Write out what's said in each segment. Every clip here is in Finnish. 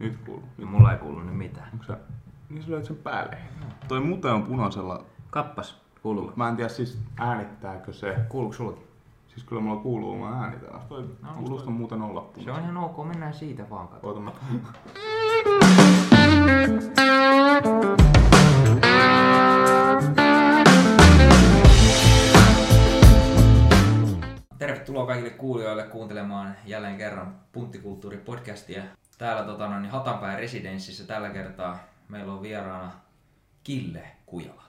Nyt kuuluu. No, mulla ei kuulu nyt mitään. Onko sä... Niin sä löit sen päälle. Toi mute on punaisella. Kappas, kuuluu. Mä en tiedä siis äänittääkö se. Kuuluuko sullakin? Siis kyllä mulla kuuluu, mä äänitän. Toi No, kuulostaa toi- muuten olla Se on punaisella. ihan ok, mennään siitä vaan kato. Oota mä... Tervetuloa kaikille kuulijoille kuuntelemaan jälleen kerran Punttikulttuuri-podcastia. Täällä tota, no, niin Hatanpään residenssissä tällä kertaa meillä on vieraana Kille Kujala.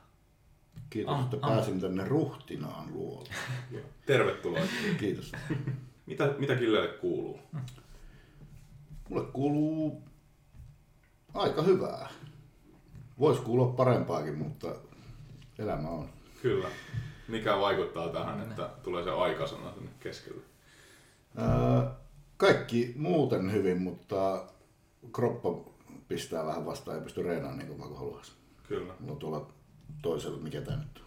Kiitos, Ah, että ah. pääsin tänne ruhtinaan luolle. Tervetuloa. Kiitos. Mitä, mitä Killelle kuuluu? Mulle kuuluu aika hyvää. Voisi kuulua parempaakin, mutta elämä on. Kyllä. Mikä vaikuttaa tähän, että tulee se aikasana sinne keskelle? Ää, kaikki muuten hyvin, mutta kroppa pistää vähän vastaan ja pysty reenaamaan niin kuin haluaisi. Kyllä. Mulla on tuolla toisella, mikä tää nyt on?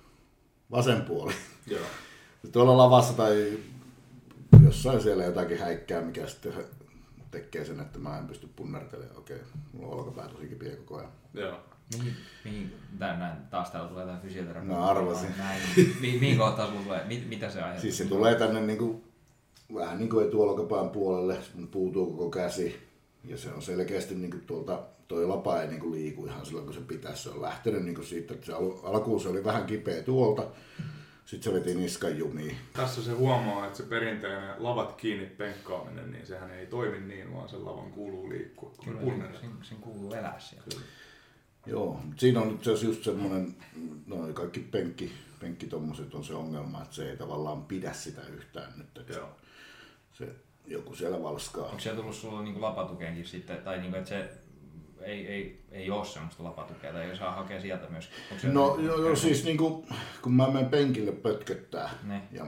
Vasen puoli. Joo. Tuolla lavassa tai jossain siellä jotakin häikkää, mikä sitten tekee sen, että mä en pysty punnertelemaan. Okei, mulla on olkapää tosi kipiä koko ajan. Joo. Mihin, mihin tää, näin, taas täällä tulee tämä fysioterapia? No, arvasin. Näin. Mi, mihin kohtaan sulla tulee? Mit, mitä se aiheuttaa? Siis se tulee tänne niinku, vähän niin kuin etuolkapään puolelle, puutuu koko käsi. Ja se on selkeästi niinku tuolta, toi lapa ei niinku liiku ihan silloin kun se pitäisi. Se on lähtenyt niinku siitä, että se al- alkuun se oli vähän kipeä tuolta. Sitten se veti niskan jumiin. Tässä se huomaa, että se perinteinen lavat kiinni penkkaaminen, niin sehän ei toimi niin, vaan sen lavan kuuluu liikkua. Kyllä, sen, sen kuuluu elää siellä. Joo, siinä on itse asiassa just semmonen, no kaikki penkki, penkki tommoset on se ongelma, että se ei tavallaan pidä sitä yhtään nyt. Että Joo. se joku siellä valskaa. Onko siellä tullut sulla niinku lapatukeenkin sitten, tai niinku, että se ei, ei, ei ole semmoista lapatukea, tai ei saa hakea sieltä myös? No joo, joo, siis niinku, kun mä menen penkille pötköttää Ne. ja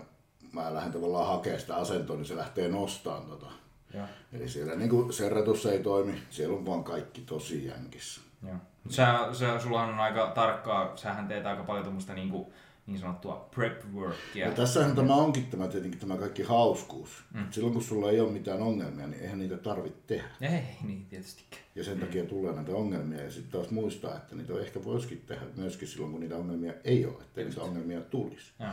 mä lähden tavallaan hakemaan sitä asentoa, niin se lähtee nostamaan tota. Joo, Eli siellä niinku serratus ei toimi, siellä on vaan kaikki tosi jänkissä. Joo. Mut Sä, sä, sullahan on aika tarkkaa, sähän teet aika paljon tuommoista niinku, niin sanottua prep workia. Ja tässähän tämä onkin tämä tietenkin tämä kaikki hauskuus. Mm. Silloin kun sulla ei ole mitään ongelmia, niin eihän niitä tarvitse tehdä. Ei, niin tietystikään. Ja sen takia tulee näitä ongelmia ja sitten taas muistaa, että niitä ehkä voisikin tehdä myöskin silloin, kun niitä ongelmia ei ole, että niitä ongelmia tulisi. Joo,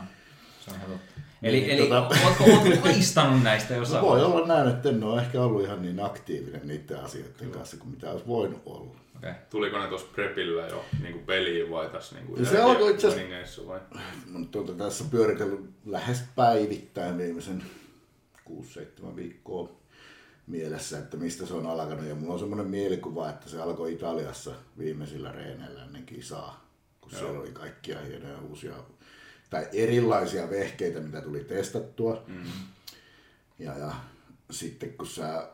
se on totta. Eli, Niin, eli tota- ootko, ootko haistanut näistä No jossain voi olla näin, että en ole ehkä ollut ihan niin aktiivinen niiden asioiden kanssa kuin mitä olisi voinut olla. Okei. Tuliko ne tuossa prepillä jo niin peliin vai tässä niin No se alkoi itse asiassa- vai? Nyt tuota tässä pyöritellyt lähes päivittäin viimeisen 6-7 viikkoa mielessä, että mistä se on alkanut. Ja mulla on semmoinen mielikuva, että se alkoi Italiassa viimeisillä reeneillä ennen kisaa, kun Joo. siellä oli kaikkia hienoja uusia tai erilaisia vehkeitä, mitä tuli testattua. Mm. Ja, ja sitten kun sä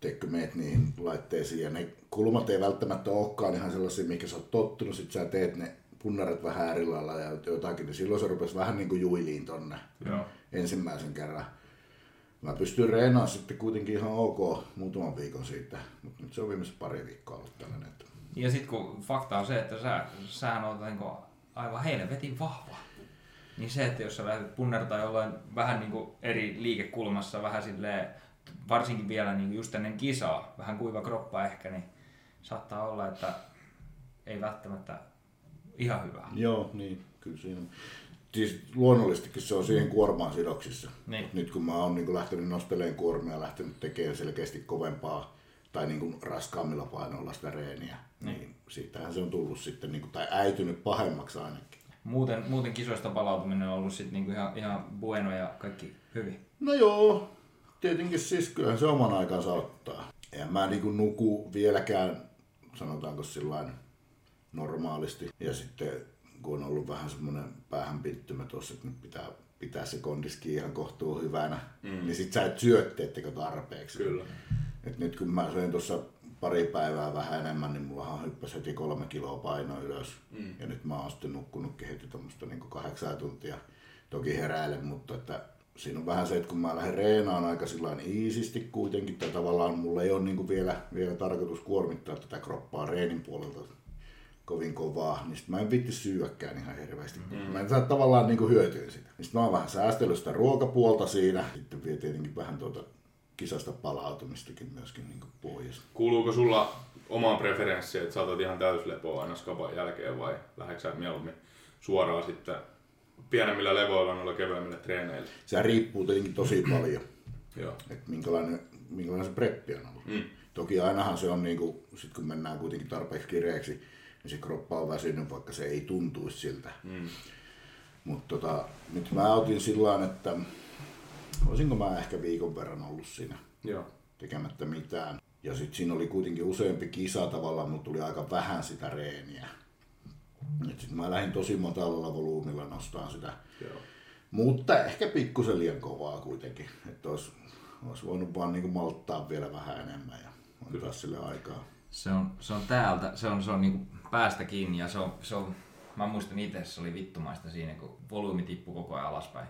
teekö meet niihin laitteisiin ja ne kulmat ei välttämättä olekaan ihan sellaisia, mikä sä oot tottunut, sit sä teet ne punnarat vähän eri lailla ja jotakin, niin silloin se rupesi vähän niin kuin juiliin tonne Joo. ensimmäisen kerran. Mä pystyin reenaamaan sitten kuitenkin ihan ok muutaman viikon siitä, mutta nyt se on viimeiset pari viikkoa ollut tällainen. Että... Ja sitten kun fakta on se, että sä, sähän oot niinku aivan helvetin vahva. Niin se, että jos sä lähdet punnertaa jollain vähän niinku eri liikekulmassa, vähän silleen, varsinkin vielä niinku just ennen kisaa, vähän kuiva kroppa ehkä, niin saattaa olla, että ei välttämättä ihan hyvää. Joo, niin, kyllä siinä. Siis luonnollisestikin se on siihen kuormaan sidoksissa. Niin. Nyt kun mä oon niin lähtenyt nostelemaan kuormia ja lähtenyt tekemään selkeästi kovempaa tai niin kuin raskaammilla painoilla sitä reeniä, niin, niin siitähän se on tullut sitten, niin kuin, tai äitynyt pahemmaksi ainakin. Muuten, muuten kisoista palautuminen on ollut sit niinku ihan, ihan bueno ja kaikki hyvin. No joo, tietenkin siis kyllähän se oman aikansa ottaa. En mä niinku nuku vieläkään, sanotaanko sillain normaalisti. Ja sitten kun on ollut vähän semmoinen päähänpinttymä tuossa, että nyt pitää pitää se kondiski ihan kohtuu hyvänä, mm. niin sit sä et syö, teettekö tarpeeksi. Kyllä. Et nyt kun mä söin tuossa pari päivää vähän enemmän, niin mullahan hyppäsi heti kolme kiloa painoa ylös. Mm. Ja nyt mä oon sitten nukkunutkin heti tuommoista niin kahdeksan tuntia. Toki heräilen, mutta että siinä on vähän se, että kun mä lähden reenaan aika sillä iisisti kuitenkin, tai tavallaan mulla ei ole niin vielä, vielä tarkoitus kuormittaa tätä kroppaa reenin puolelta kovin kovaa, niin sit mä en vitti syökään ihan hirveästi. Mm. Mä en saa tavallaan niin hyötyä sitä. Niin sit mä oon vähän säästellyt sitä ruokapuolta siinä. Sitten vielä tietenkin vähän tuota kisasta palautumistakin myöskin niin pois. Kuuluuko sulla omaan preferenssiin, että saatat ihan täyslepoa aina skapan jälkeen vai lähdetkö mieluummin suoraan sitten pienemmillä levoilla noilla kevyemmillä treeneillä? Se riippuu tietenkin tosi paljon, Joo. että minkälainen, minkälainen se preppi on ollut. Mm. Toki ainahan se on, niin kuin, sit kun mennään kuitenkin tarpeeksi kireeksi, niin se kroppa on väsynyt, vaikka se ei tuntuisi siltä. Mm. Mutta tota, nyt mä otin sillä että olisinko mä ehkä viikon verran ollut siinä Joo. tekemättä mitään. Ja sitten siinä oli kuitenkin useampi kisa tavallaan, mutta tuli aika vähän sitä reeniä. Sitten mä lähdin tosi matalalla volyymilla nostaa sitä. Joo. Mutta ehkä pikkusen liian kovaa kuitenkin. Että olisi, olisi voinut vaan niin malttaa vielä vähän enemmän ja antaa sille aikaa. Se on, se on täältä, se on, se on niinku päästä kiinni ja se on, se on mä muistan itse, se oli vittumaista siinä, kun volyymi tippui koko ajan alaspäin.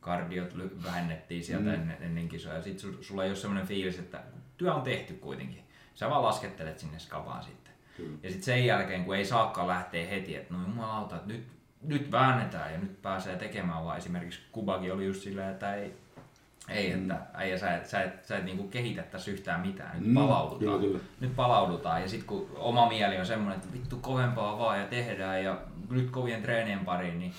Kardiot ly- vähennettiin sieltä mm. ennen, ennen kisoja. Sitten sulla ei ole sellainen fiilis, että työ on tehty kuitenkin. Sä vaan laskettelet sinne skavaan sitten. Kyllä. Ja sitten sen jälkeen, kun ei saakaan lähteä heti, että no jumalauta, että nyt, nyt väännetään ja nyt pääsee tekemään, vaan esimerkiksi Kubagi oli just silleen, että ei, ei, mm. että äijä, sä et, sä et, sä et niinku kehitä tässä yhtään mitään, nyt mm, palaudutaan. Kyllä, kyllä. Nyt palaudutaan ja sitten kun oma mieli on semmoinen, että vittu kovempaa vaan ja tehdään ja nyt kovien treenien pariin, niin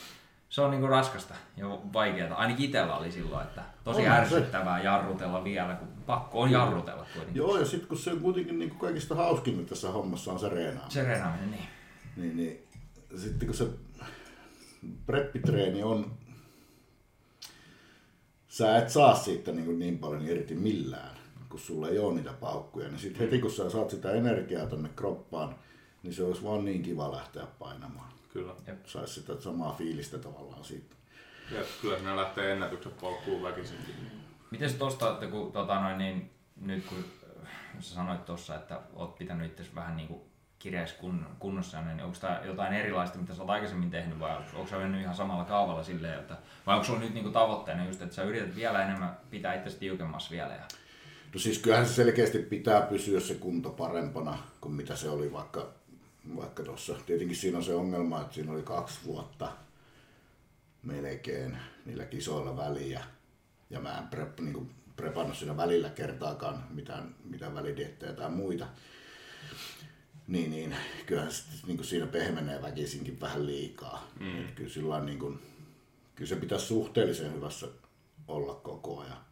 se on niinku raskasta ja vaikeaa. Ainakin itsellä oli silloin, että tosi on ärsyttävää se. jarrutella vielä, kun pakko on jarrutella kuitenkin. Joo, ja sitten kun se on kuitenkin niinku kaikista hauskinta tässä hommassa on se reenaaminen. Se reenaaminen, niin. Niin, niin sitten kun se preppitreeni on, sä et saa siitä niin, niin paljon irti millään, kun sulla ei ole niitä paukkuja. Niin sitten heti kun sä saat sitä energiaa tonne kroppaan, niin se olisi vaan niin kiva lähteä painamaan. Kyllä. Saisi sitä samaa fiilistä tavallaan siitä. Ja kyllä sinä lähtee ennätykset paukkuun väkisinkin. Miten se tosta, että kun tota noin, niin, nyt kun äh, sä sanoit tuossa, että oot pitänyt itse vähän niin kireässä kun, kunnossa, niin onko tämä jotain erilaista, mitä sä oot aikaisemmin tehnyt vai onko sä mennyt ihan samalla kaavalla silleen, että, vai onko sulla nyt niin tavoitteena just, että sä yrität vielä enemmän pitää itse tiukemmassa vielä? Ja... No siis kyllähän se selkeästi pitää pysyä se kunto parempana kuin mitä se oli vaikka vaikka tuossa, tietenkin siinä on se ongelma, että siinä oli kaksi vuotta melkein niillä kisoilla väliä. Ja mä en prep, niin kuin prepannut siinä välillä kertaakaan mitään, mitään välidiettejä tai muita. Niin, niin kyllähän sitten, niin kuin siinä pehmenee väkisinkin vähän liikaa. Mm. Kyllä, sillä niin kuin, kyllä se pitäisi suhteellisen hyvässä olla koko ajan.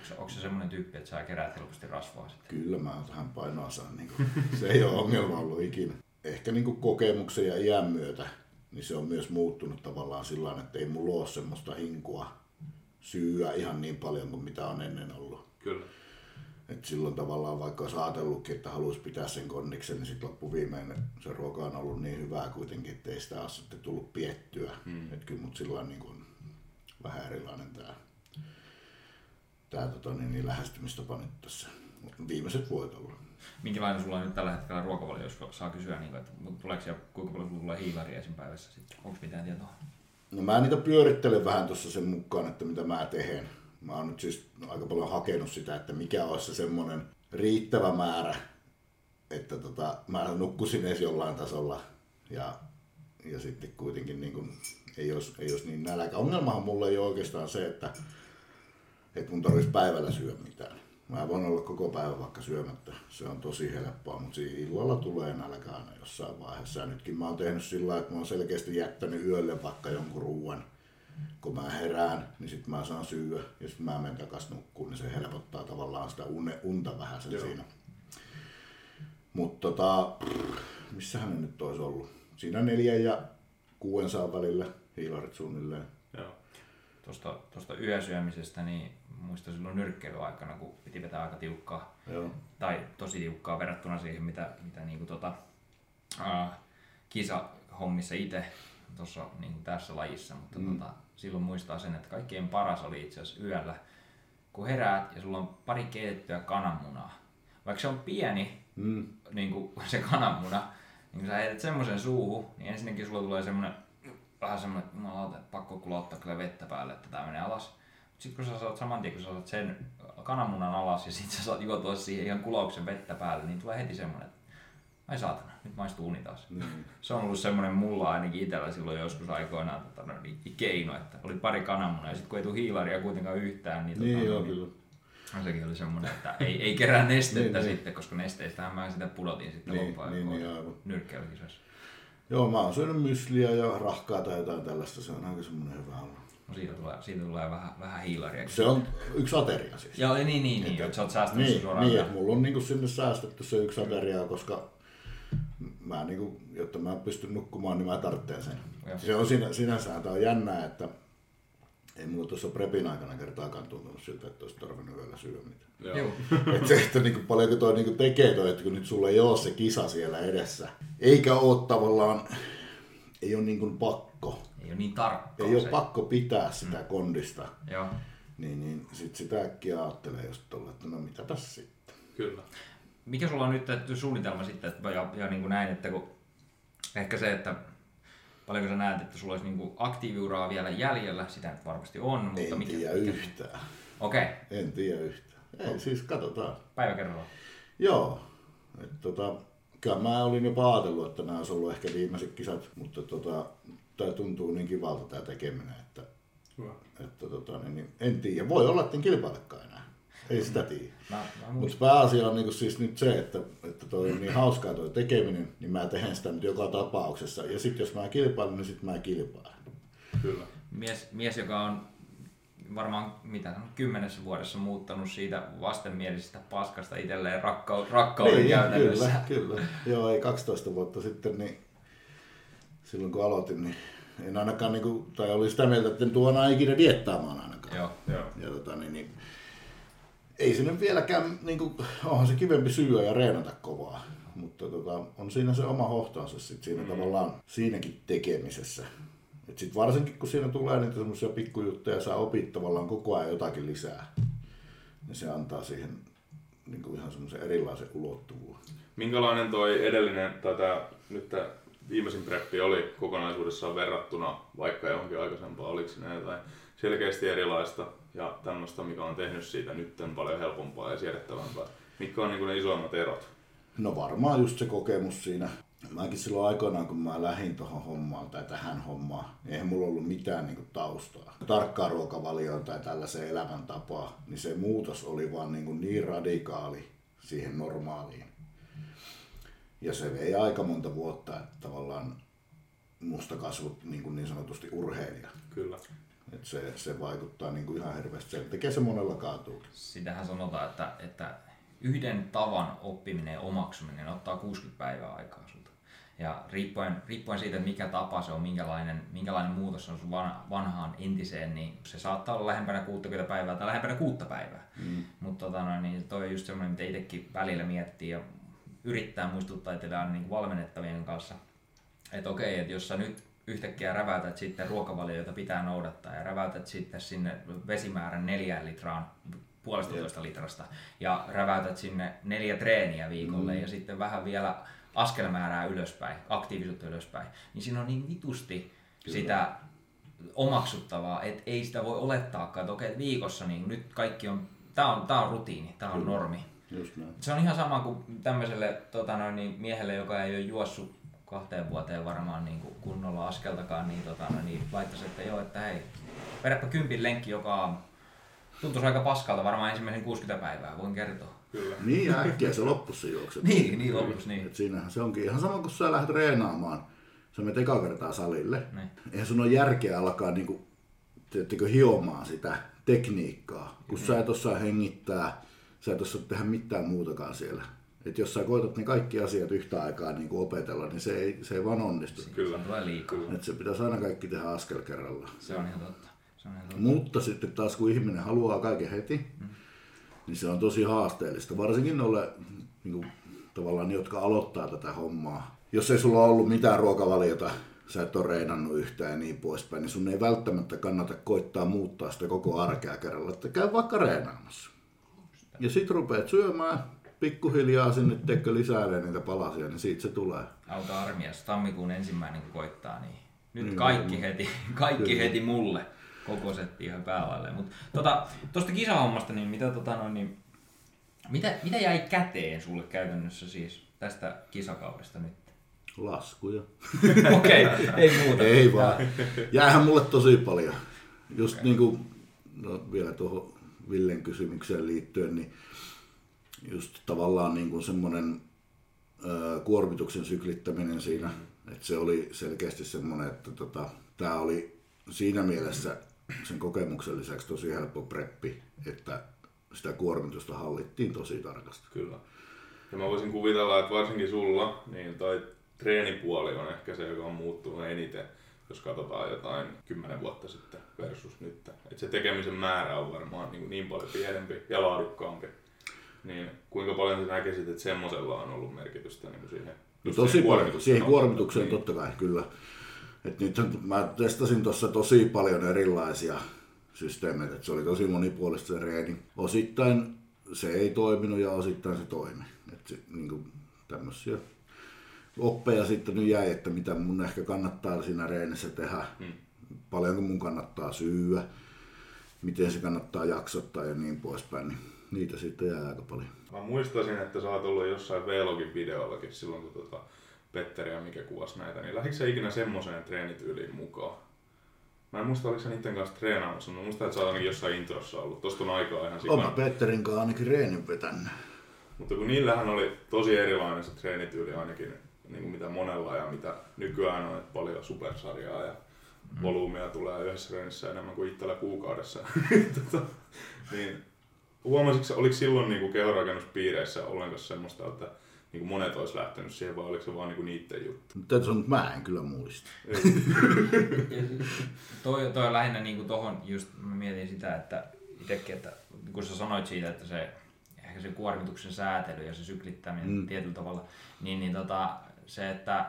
Onko se, onko se semmoinen tyyppi, että sä keräät helposti rasvaa sitten? Kyllä mä tähän painoa saan. Niin kuin, se ei ole ongelma ollut ikinä. Ehkä niin kuin kokemuksen ja iän myötä niin se on myös muuttunut tavallaan sillä että ei mulla ole semmoista hinkua syyä ihan niin paljon kuin mitä on ennen ollut. Kyllä. Et silloin tavallaan vaikka olisi ajatellutkin, että haluaisi pitää sen konniksen, niin sitten loppuviimein se ruoka on ollut niin hyvää kuitenkin, että ei sitä ole sitten tullut piettyä. Mm. Että kyllä mut sillä niin kuin vähän erilainen tämä tää, tota, niin, niin lähestymistapa nyt tässä viimeiset vuodet ollut. Minkälainen sulla on nyt tällä hetkellä ruokavalio, jos saa kysyä, niin että tuleeko siellä, kuinka paljon sulla tulee hiilaria esim. päivässä sitten? Onko mitään tietoa? No mä niitä pyörittelen vähän tuossa sen mukaan, että mitä mä teen. Mä oon nyt siis aika paljon hakenut sitä, että mikä olisi se semmoinen riittävä määrä, että tota, mä nukkusin edes jollain tasolla ja, ja sitten kuitenkin niin kuin, ei, olisi, ei olisi niin nälkä. Ongelmahan mulla ei ole oikeastaan se, että että mun tarvitsisi päivällä syödä mitään. Mä voin olla koko päivä vaikka syömättä. Se on tosi helppoa, mutta siinä illalla tulee nälkä aina jossain vaiheessa. Ja nytkin mä oon tehnyt sillä että mä oon selkeästi jättänyt yölle vaikka jonkun ruuan. Kun mä herään, niin sitten mä saan syödä ja sitten mä menen takas nukkuun, niin se helpottaa tavallaan sitä une, unta vähän sen Joo. siinä. Mutta tota, missähän ne nyt olisi ollut? Siinä neljän ja kuuden saa välillä hiilarit suunnilleen. Joo. Tuosta, tuosta yösyömisestä, niin muistan silloin nyrkkeilyaikana, kun piti vetää aika tiukkaa. Joo. Tai tosi tiukkaa verrattuna siihen, mitä, mitä niinku tota, äh, kisahommissa itse tuossa niin tässä lajissa. Mutta mm. tota, silloin muistaa sen, että kaikkein paras oli itse asiassa yöllä, kun heräät ja sulla on pari keitettyä kananmunaa. Vaikka se on pieni, mm. niin kuin se kananmuna, niin kun sä heität semmoisen suuhun, niin ensinnäkin sulla tulee semmoinen vähän semmoinen, että pakko kyllä ottaa kyllä vettä päälle, että tämä menee alas sitten kun sä saat saman tien, kun sä saat sen kananmunan alas ja sitten sä saat juotua siihen ihan kulauksen vettä päälle, niin tulee heti semmoinen, että ai saatana, nyt maistuu uni taas. Mm. Se on ollut semmoinen mulla ainakin itsellä silloin joskus aikoinaan tota, no, niin, keino, että oli pari kananmunaa ja sitten kun ei tule hiilaria kuitenkaan yhtään, niin, niin tota, joo, niin, kyllä. Sekin oli semmoinen, että ei, ei kerää nestettä Niin, niin. sitten, koska nesteistähän mä sitä pudotin sitten Niin, loppujen niin, niin, niin, aivan. nyrkkeilykisoissa. Joo, mä oon syönyt mysliä ja rahkaa tai jotain tällaista, se on aika semmonen hyvä olla. No siitä tulee, siitä tulee vähän, vähän hiilaria. Se on yksi ateria siis. Joo, niin, niin, niin, niin että sä oot säästänyt Niin, suoraan. niin että mulla on niinku sinne säästetty se yksi ateria, koska mä niinku, jotta mä pystyn nukkumaan, niin mä tarvitsen sen. Joo. Se on sinä, sinänsä tää on jännää, että ei mulla tuossa prepin aikana kertaakaan tuntunut siltä, että olisi tarvinnut yöllä syödä mitään. Joo. Joo. että se, että niinku paljonko toi niinku tekee toi, että kun nyt sulla ei ole se kisa siellä edessä, eikä ole tavallaan, ei ole niinku pakko, Ei ole niin tarkkaa ei ole pakko pitää sitä kondista, Joo. niin, niin sit sitä äkkiä ajattelee just tuolla, että no mitä tässä sitten. Kyllä. Mikä sulla on nyt tehty suunnitelma sitten, että, ja, ja niin kuin näin, että kun ehkä se, että paljonko sä näet, että sulla olisi niin kuin aktiiviuraa vielä jäljellä, sitä nyt varmasti on, mutta En mikä, tiedä mikä, yhtään. Okei, okay. En tiedä yhtään. Ei, siis katsotaan. päivä kerrallaan. Joo. Et tota, kyllä mä olin jopa ajatellut, että nämä olisi ollut ehkä viimeiset kisat, mutta tota, tämä tuntuu niin kivalta tämä tekeminen, että, Hyvä. että tota, niin, niin, en tiedä. Voi olla, että en kilpailekaan enää. Ei sitä tiedä. Mutta pääasia on niinku siis nyt se, että, että toi on niin hauskaa toi tekeminen, niin mä teen sitä nyt joka tapauksessa. Ja sitten jos mä kilpailen, niin sitten mä kilpailen. Kyllä. Mies, mies, joka on varmaan mitä kymmenessä vuodessa muuttanut siitä vastenmielisestä paskasta itselleen rakkau, rakkauden Niin, käytännössä. kyllä, kyllä. Joo, ei 12 vuotta sitten, niin silloin kun aloitin, niin en ainakaan, niin kuin, tai oli sitä mieltä, että en tuona ikinä diettaamaan ainakaan. Joo. Joo. Ja tota, niin, niin, ei se nyt vieläkään, niin kuin, onhan se kivempi syödä ja reenata kovaa. Mutta tota, on siinä se oma hohtonsa sit siinä tavallaan siinäkin tekemisessä. Et sit varsinkin kun siinä tulee niitä semmoisia pikkujuttuja, sä opit tavallaan koko ajan jotakin lisää. Niin se antaa siihen niin kuin ihan semmoisen erilaisen ulottuvuuden. Minkälainen toi edellinen, tai tää, nyt tää viimeisin preppi oli kokonaisuudessaan verrattuna vaikka johonkin aikaisempaan? Oliko siinä jotain selkeästi erilaista ja tämmöistä, mikä on tehnyt siitä nyt paljon helpompaa ja siedettävämpää? Mitkä on niin ne isoimmat erot? No varmaan just se kokemus siinä. Mäkin silloin aikoinaan, kun mä lähdin tuohon hommaan tai tähän hommaan, niin eihän mulla ollut mitään niin taustaa. Tarkkaa ruokavalioon tai tällaiseen elämäntapaa, niin se muutos oli vaan niin, kuin niin radikaali siihen normaaliin. Ja se vei aika monta vuotta, että tavallaan musta kasvut niin, kuin niin sanotusti urheilija. Kyllä. Et se, se vaikuttaa niin kuin ihan hirveästi. Se tekee se monella kaatuu. Sitähän sanotaan, että, että yhden tavan oppiminen ja omaksuminen ottaa 60 päivää aikaa sulta. Ja riippuen, riippuen siitä, että mikä tapa se on, minkälainen, minkälainen muutos on sun van- vanhaan entiseen, niin se saattaa olla lähempänä 60 päivää tai lähempänä kuutta päivää. Mm. Mutta tota, noin, niin toi on just semmoinen, mitä itsekin välillä miettii ja yrittää muistuttaa itsellään niin valmennettavien kanssa, että okei, että jos sä nyt yhtäkkiä räväytät sitten ruokavalio, jota pitää noudattaa ja räväytät sitten sinne vesimäärän neljään litraan puolesta toista litrasta ja räväytät sinne neljä treeniä viikolle mm. ja sitten vähän vielä askelmäärää ylöspäin, aktiivisuutta ylöspäin, niin siinä on niin vitusti Kyllä. sitä omaksuttavaa, että ei sitä voi olettaakaan, että okei, viikossa niin nyt kaikki on, tää on, tää on rutiini, tää on normi. Just näin. Se on ihan sama kuin tämmöiselle tota noin, niin miehelle, joka ei ole juossut kahteen vuoteen varmaan niin kuin kunnolla askeltakaan, niin, tota, noin, niin laittaisi, että joo, että hei, vedäpä kympin lenkki joka aamu. Tuntuisi aika paskalta varmaan ensimmäisen 60 päivää, voin kertoa. Kyllä. Niin ja äkkiä se loppu se juokset. Niin, niin lopuksi niin. Et siinähän se onkin ihan sama, kun sä lähdet reenaamaan. Sä menet eka kertaa salille. Niin. Eihän sun ole järkeä alkaa niinku, teettekö, hiomaan sitä tekniikkaa. Kun sä et osaa hengittää, sä et osaa tehdä mitään muutakaan siellä. Et jos sä koetat ne kaikki asiat yhtä aikaa niin kuin opetella, niin se ei, se ei vaan onnistu. Kyllä. Se tulee liikaa. Et se pitäisi aina kaikki tehdä askel kerrallaan. Se on ihan totta. Se on ihan totta. Mutta sitten taas kun ihminen haluaa kaiken heti, niin se on tosi haasteellista. Varsinkin noille niin kuin, tavallaan ne, jotka aloittaa tätä hommaa. Jos ei sulla ollut mitään ruokavaliota, sä et ole reinannut yhtään ja niin poispäin, niin sun ei välttämättä kannata koittaa muuttaa sitä koko arkea kerralla. Että käy vaikka reenaamassa. Ja sit rupeat syömään, pikkuhiljaa sinne tekkö lisäilee niitä palasia, niin siitä se tulee. Auta armias, tammikuun ensimmäinen kun koittaa, niin nyt Niin, kaikki niin. heti, kaikki Kyllä. heti mulle. Koko setti ihan päälailleen. Mutta tota, tuosta kisahommasta, niin mitä, tota, noin, niin, mitä, mitä jäi käteen sulle käytännössä siis tästä kisakaudesta nyt? Laskuja. Okei, okay, ei muuta. Ei vaan. Jäähän mulle tosi paljon. Just okay. niin kuin, no vielä tuohon Villen kysymykseen liittyen, niin just tavallaan niin kuin semmoinen kuormituksen syklittäminen siinä, että se oli selkeästi semmoinen, että tota, tämä oli siinä mielessä sen kokemuksen lisäksi tosi helppo preppi, että sitä kuormitusta hallittiin tosi tarkasti. Kyllä. Ja mä voisin kuvitella, että varsinkin sulla, niin toi treenipuoli on ehkä se, joka on muuttunut eniten, jos katsotaan jotain kymmenen vuotta sitten versus nyt. Et se tekemisen määrä on varmaan niin, niin paljon pienempi ja laadukkaampi. Niin kuinka paljon sä näkisit, että semmoisella on ollut merkitystä niin kuin siihen, No tosi paljon. Siihen kuormitukseen niin. totta kai kyllä. Et nyt mä testasin tuossa tosi paljon erilaisia systeemeitä, että se oli tosi monipuolista se reeni. Osittain se ei toiminut ja osittain se toimi. Et se, niin kuin, tämmöisiä oppeja sitten nyt jäi, että mitä mun ehkä kannattaa siinä reenissä tehdä, hmm. paljonko mun kannattaa syyä, miten se kannattaa jaksottaa ja niin poispäin, niin niitä sitten jää aika paljon. Mä muistaisin, että sä oot ollut jossain Vlogin videollakin silloin, kun tota Petteri ja mikä kuvasi näitä, niin lähdikö sä ikinä semmoiseen treenityyliin mukaan? Mä en muista, oliko sä niiden kanssa treenaamassa, mutta muistan, että sä oot ainakin jossain introssa ollut. Tosta on aikaa ihan Oma sikana. Petterin kanssa ainakin reenin vetänyt. Mutta kun niillähän oli tosi erilainen se treenityyli ainakin, niin kuin mitä monella ja mitä nykyään on, että paljon supersarjaa ja mm. volyymia tulee yhdessä treenissä enemmän kuin itsellä kuukaudessa. tota, niin, huomasitko, oliko silloin niin kuin kehorakennuspiireissä ollenkaan semmoista, että niin kuin monet olisi lähtenyt siihen vai oliko se vaan niin kuin niiden juttu? Mutta täytyy sanoa, että mä en kyllä muista. toi, toi on lähinnä niin tohon, just mä mietin sitä, että itsekin, että kun sä sanoit siitä, että se ehkä se kuormituksen säätely ja se syklittäminen mm. tietyllä tavalla, niin, niin tota, se, että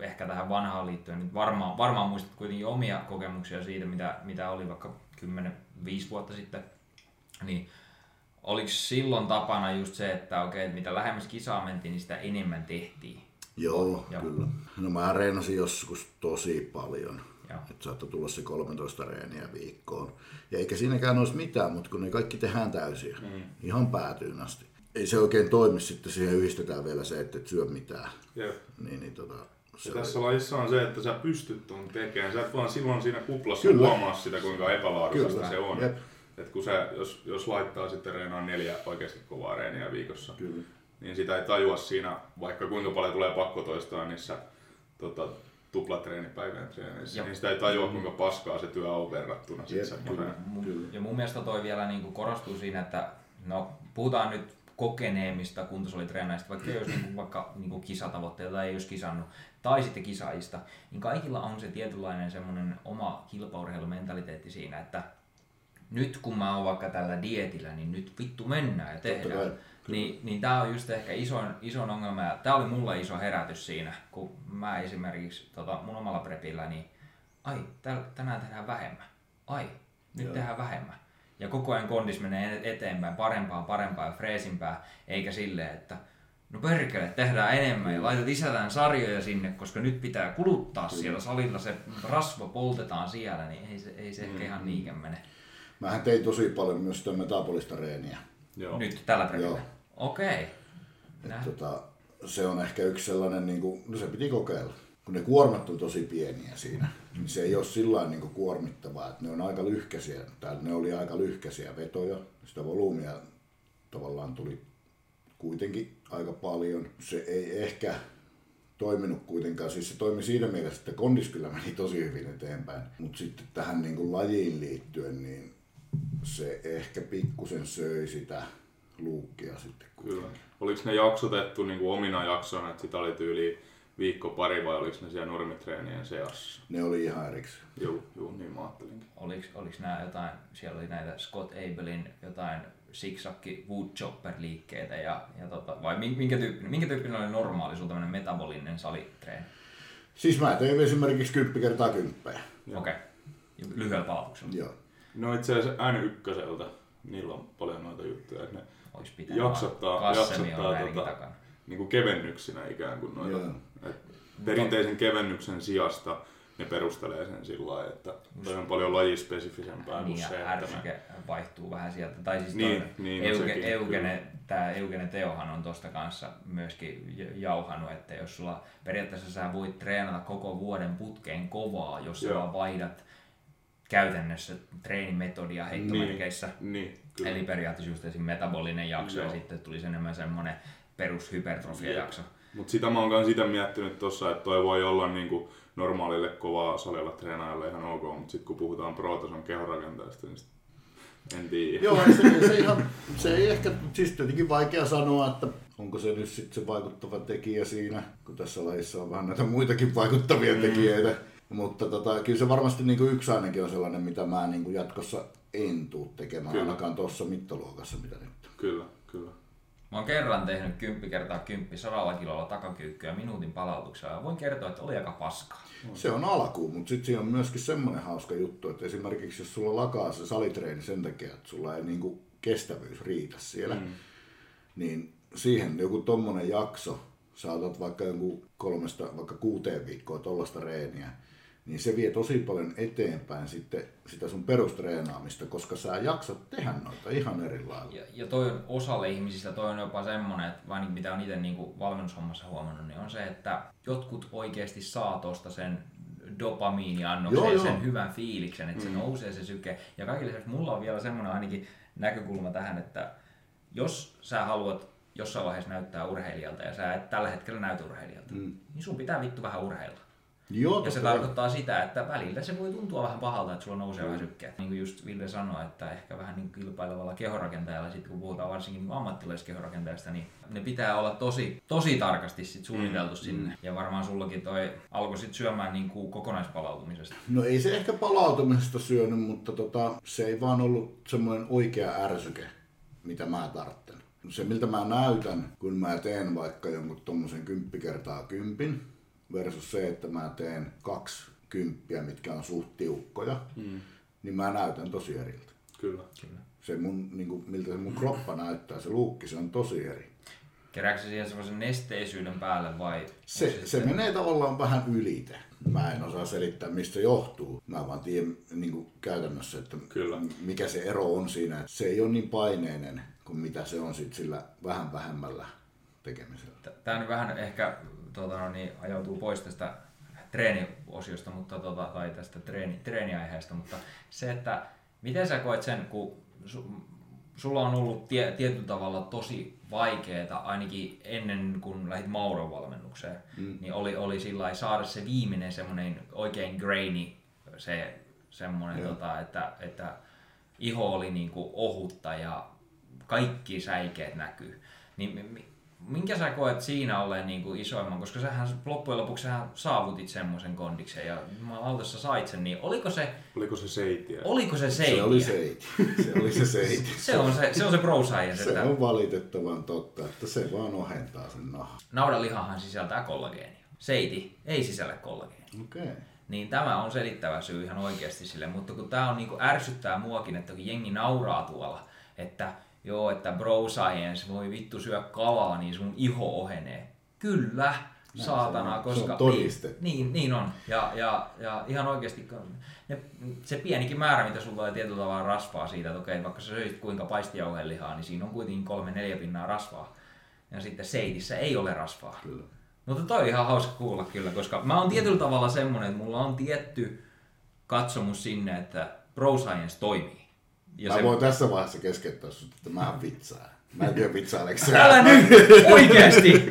ehkä tähän vanhaan liittyen, niin varmaan, varmaan muistat kuitenkin omia kokemuksia siitä, mitä, mitä oli vaikka 10-5 vuotta sitten, niin oliko silloin tapana just se, että okei, että mitä lähemmäs kisaa mentiin, niin sitä enemmän tehtiin? Joo, Joo. kyllä. No mä reenasin joskus tosi paljon. Että saattoi tulla se 13 reeniä viikkoon. Ja eikä siinäkään olisi mitään, mutta kun ne kaikki tehdään täysiä. Mm. Ihan päätyyn asti. Ei se oikein toimi sitten, siihen yhdistetään vielä se, että et syö mitään. Jep. Niin, niin tota, se Ja oli- tässä lajissa on se, että sä pystyt tuon tekemään. Sä et vaan silloin siinä kuplassa Kyllä. huomaa sitä, kuinka epälaadukasta Kyllä. se on. Jep. Et kun se, jos, jos laittaa sitten reenaan neljä oikeasti kovaa reeniä viikossa, Kyllä. niin sitä ei tajua siinä, vaikka kuinka paljon tulee pakko toistaa niissä tota, tuplatreenipäivän treeneissä, Jep. niin sitä ei tajua, kuinka paskaa se työ on verrattuna sit Jep. Mu- Kyllä. Ja mun mielestä toi vielä niin korostuu siinä, että no, puhutaan nyt kokeneemmista kuntosalitreenaajista, vaikka ei olisi niin kuin, vaikka niin kuin kisatavoitteita tai ei olisi kisannut, tai sitten kisaajista, niin kaikilla on se tietynlainen semmoinen oma kilpaurheilumentaliteetti siinä, että nyt kun mä oon vaikka tällä dietillä, niin nyt vittu mennään ja tehdään. kai, Niin, niin tämä on just ehkä isoin, isoin ongelma, ja tämä oli mulla iso herätys siinä, kun mä esimerkiksi tota, mun omalla prepillä, niin ai, täl, tänään tehdään vähemmän. Ai, nyt Joo. tehdään vähemmän. Ja koko ajan kondis menee eteenpäin, parempaa, parempaa ja freesimpää, eikä silleen, että no perkele, tehdään enemmän ja laitat lisätään sarjoja sinne, koska nyt pitää kuluttaa siellä salilla, se rasva poltetaan siellä, niin ei se, ei se ehkä ihan niinkään mene. Mähän tein tosi paljon myös sitä metabolista reeniä. Joo. Nyt tällä. Joo. Okei. Näin. tota, se on ehkä yksi sellainen, niin kuin, no se piti kokeilla. Kun ne kuormat on tosi pieniä siinä, niin se ei ole sillä niin kuormittavaa, että ne on aika lyhkäisiä, tai ne oli aika lyhkäisiä vetoja. Sitä volyymia tavallaan tuli kuitenkin aika paljon. Se ei ehkä toiminut kuitenkaan, siis se toimi siinä mielessä, että kondis kyllä meni tosi hyvin eteenpäin. Mutta sitten tähän niin kuin lajiin liittyen, niin se ehkä pikkusen söi sitä luukkia sitten. Kyllä. Oliko ne jaksotettu niin kuin omina jaksoina, että sitä oli tyyli viikko pari vai oliko ne siellä normitreenien seassa? Ne oli ihan erikseen. Joo, joo, niin mä ajattelinkin. Oliks, oliks nää jotain, siellä oli näitä Scott Abelin jotain siksakki woodchopper liikkeitä ja, ja tota, vai min- minkä tyyppinen, minkä tyyppinen oli normaali sun tämmönen metabolinen salitreeni? Siis mä tein esimerkiksi 10 kertaa kymppejä. Okei. Okay. Lyhyellä palautuksella. Joo. No itse asiassa ään ykköseltä, niillä on paljon noita juttuja, että ne Jaksottaa- jaksottaa tota- niin kuin kevennyksinä ikään kuin noita. Joo. Perinteisen kevennyksen sijasta ne perustelee sen sillä lailla, että toi on paljon lajispesifisempää kuin Niin, se, ja että me... vaihtuu vähän sieltä. Tai siis Niin, toi niin, no Euge, sekin, Eugene, tää Eugene Teohan on tosta kanssa myöskin jauhanut, että jos sulla periaatteessa sä voit treenata koko vuoden putkeen kovaa, jos sä Joo. vaan vaihdat käytännössä treenimetodia heittomerkeissä. Niin, niin kyllä. Eli periaatteessa just esim. metabolinen jakso Joo. ja sitten tuli enemmän semmoinen perushypertrofia-jakso. Mutta sitä mä oon myös sitä miettinyt tossa, että toi voi olla niinku normaalille kovaa salilla treenaajalle ihan ok, mutta sitten kun puhutaan pro-tason kehorakenteesta, niin en tiedä. Joo, se, se, ihan, se ei ehkä, siis tietenkin vaikea sanoa, että onko se nyt sitten se vaikuttava tekijä siinä, kun tässä lajissa on vähän näitä muitakin vaikuttavia mm. tekijöitä. Mutta tota, kyllä se varmasti niin kuin yksi ainakin on sellainen, mitä mä niin kuin jatkossa en tuu tekemään, kyllä. ainakaan tuossa mittaluokassa, mitä nyt. Kyllä, kyllä. Mä oon kerran tehnyt 10 kertaa 10 sadalla kilolla takakyykkyä minuutin palautuksella ja voin kertoa, että oli aika paskaa. Se on alku, mutta sitten siinä on myöskin semmoinen hauska juttu, että esimerkiksi jos sulla lakaa se salitreeni sen takia, että sulla ei niinku kestävyys riitä siellä, mm. niin siihen joku tommonen jakso, saatat vaikka joku kolmesta, vaikka kuuteen viikkoa tollasta reeniä, niin se vie tosi paljon eteenpäin sitten sitä sun perustreenaamista, koska sä jaksat tehdä noita ihan eri lailla. Ja, ja toi on osalle ihmisistä, toi on jopa semmoinen, että vain niin mitä on itse niin valmennushommassa huomannut, niin on se, että jotkut oikeasti saa tuosta sen dopamiiniannoksen joo, ja sen hyvän fiiliksen, että mm. se nousee se syke. Ja kaikille lisäksi mulla on vielä semmoinen ainakin näkökulma tähän, että jos sä haluat jossain vaiheessa näyttää urheilijalta ja sä et tällä hetkellä näytä urheilijalta, mm. niin sun pitää vittu vähän urheilla. Joo, ja se tarkoittaa sitä, että välillä se voi tuntua vähän pahalta, että sulla nousee mm. vähän sykkeet. Niin kuin just Ville sanoi, että ehkä vähän niin kilpailevalla kehorakentajalla, sit kun puhutaan varsinkin niin ammattilaiskehorakentajasta, niin ne pitää olla tosi, tosi tarkasti sit suunniteltu mm. sinne. Ja varmaan sullakin toi alkoi sit syömään niin kuin kokonaispalautumisesta. No ei se ehkä palautumisesta syönyt, mutta tota, se ei vaan ollut semmoinen oikea ärsyke, mitä mä tarvitsen. Se miltä mä näytän, kun mä teen vaikka jonkun tommosen 10 kertaa kympin, versus se, että mä teen kaksi kymppiä, mitkä on suht tiukkoja, mm. niin mä näytän tosi eriltä. Kyllä. Kyllä. Se mun, niin kuin, miltä se mun kroppa näyttää, se luukki, se on tosi eri. Kerääkö se siihen semmoisen nesteisyyden päälle vai? Se, se, se menee tavallaan vähän ylite. Mä en osaa selittää, mistä se johtuu. Mä vaan tiedän niin kuin käytännössä, että Kyllä. mikä se ero on siinä. Se ei ole niin paineinen kuin mitä se on sit sillä vähän vähemmällä tekemisellä. Tämä on vähän ehkä tuota, no niin, ajautuu pois tästä treeniosiosta mutta, tuota, tai tästä treeni, treeniaiheesta, mutta se, että miten sä koet sen, kun su, sulla on ollut tie, tietyllä tavalla tosi vaikeaa, ainakin ennen kuin lähdit Mauron valmennukseen, mm. niin oli, oli sillä saada se viimeinen semmoinen oikein grainy, se semmoinen, tota, että, että iho oli niinku ohutta ja kaikki säikeet näkyy. Niin minkä sä koet siinä olleen niin kuin isoimman, koska sähän loppujen lopuksi sähän saavutit semmoisen kondiksen ja autossa sait sen, niin oliko se... Oliko se seitiä? Oliko se seitiä? Se oli seiti. Se oli se seiti. se on se, se, on se pro science. Se että... on valitettavan totta, että se vaan ohentaa sen nahan. Naudanlihahan sisältää kollageenia. Seiti ei sisällä kollageenia. Okei. Okay. Niin tämä on selittävä syy ihan oikeasti sille, mutta kun tämä on niin kuin ärsyttää muakin, että kun jengi nauraa tuolla, että joo, että bro science, voi vittu syö kalaa, niin sun iho ohenee. Kyllä, Näin saatana, se koska... Se on Niin, niin, niin on. Ja, ja, ja ihan oikeasti ne, se pienikin määrä, mitä sulla tulee tietyllä tavalla rasvaa siitä, että okei, vaikka sä söisit kuinka paistijauhelihaa, niin siinä on kuitenkin kolme neljä pinnaa rasvaa. Ja sitten seitissä ei ole rasvaa. Kyllä. Mutta toi on ihan hauska kuulla kyllä, koska mä oon tietyllä tavalla semmonen, että mulla on tietty katsomus sinne, että pro science toimii. Ja mä se... voin tässä vaiheessa keskeyttää sut, että mä vitsaan. Mä en tiedä vitsaileeko se. Älä nyt! Oikeesti!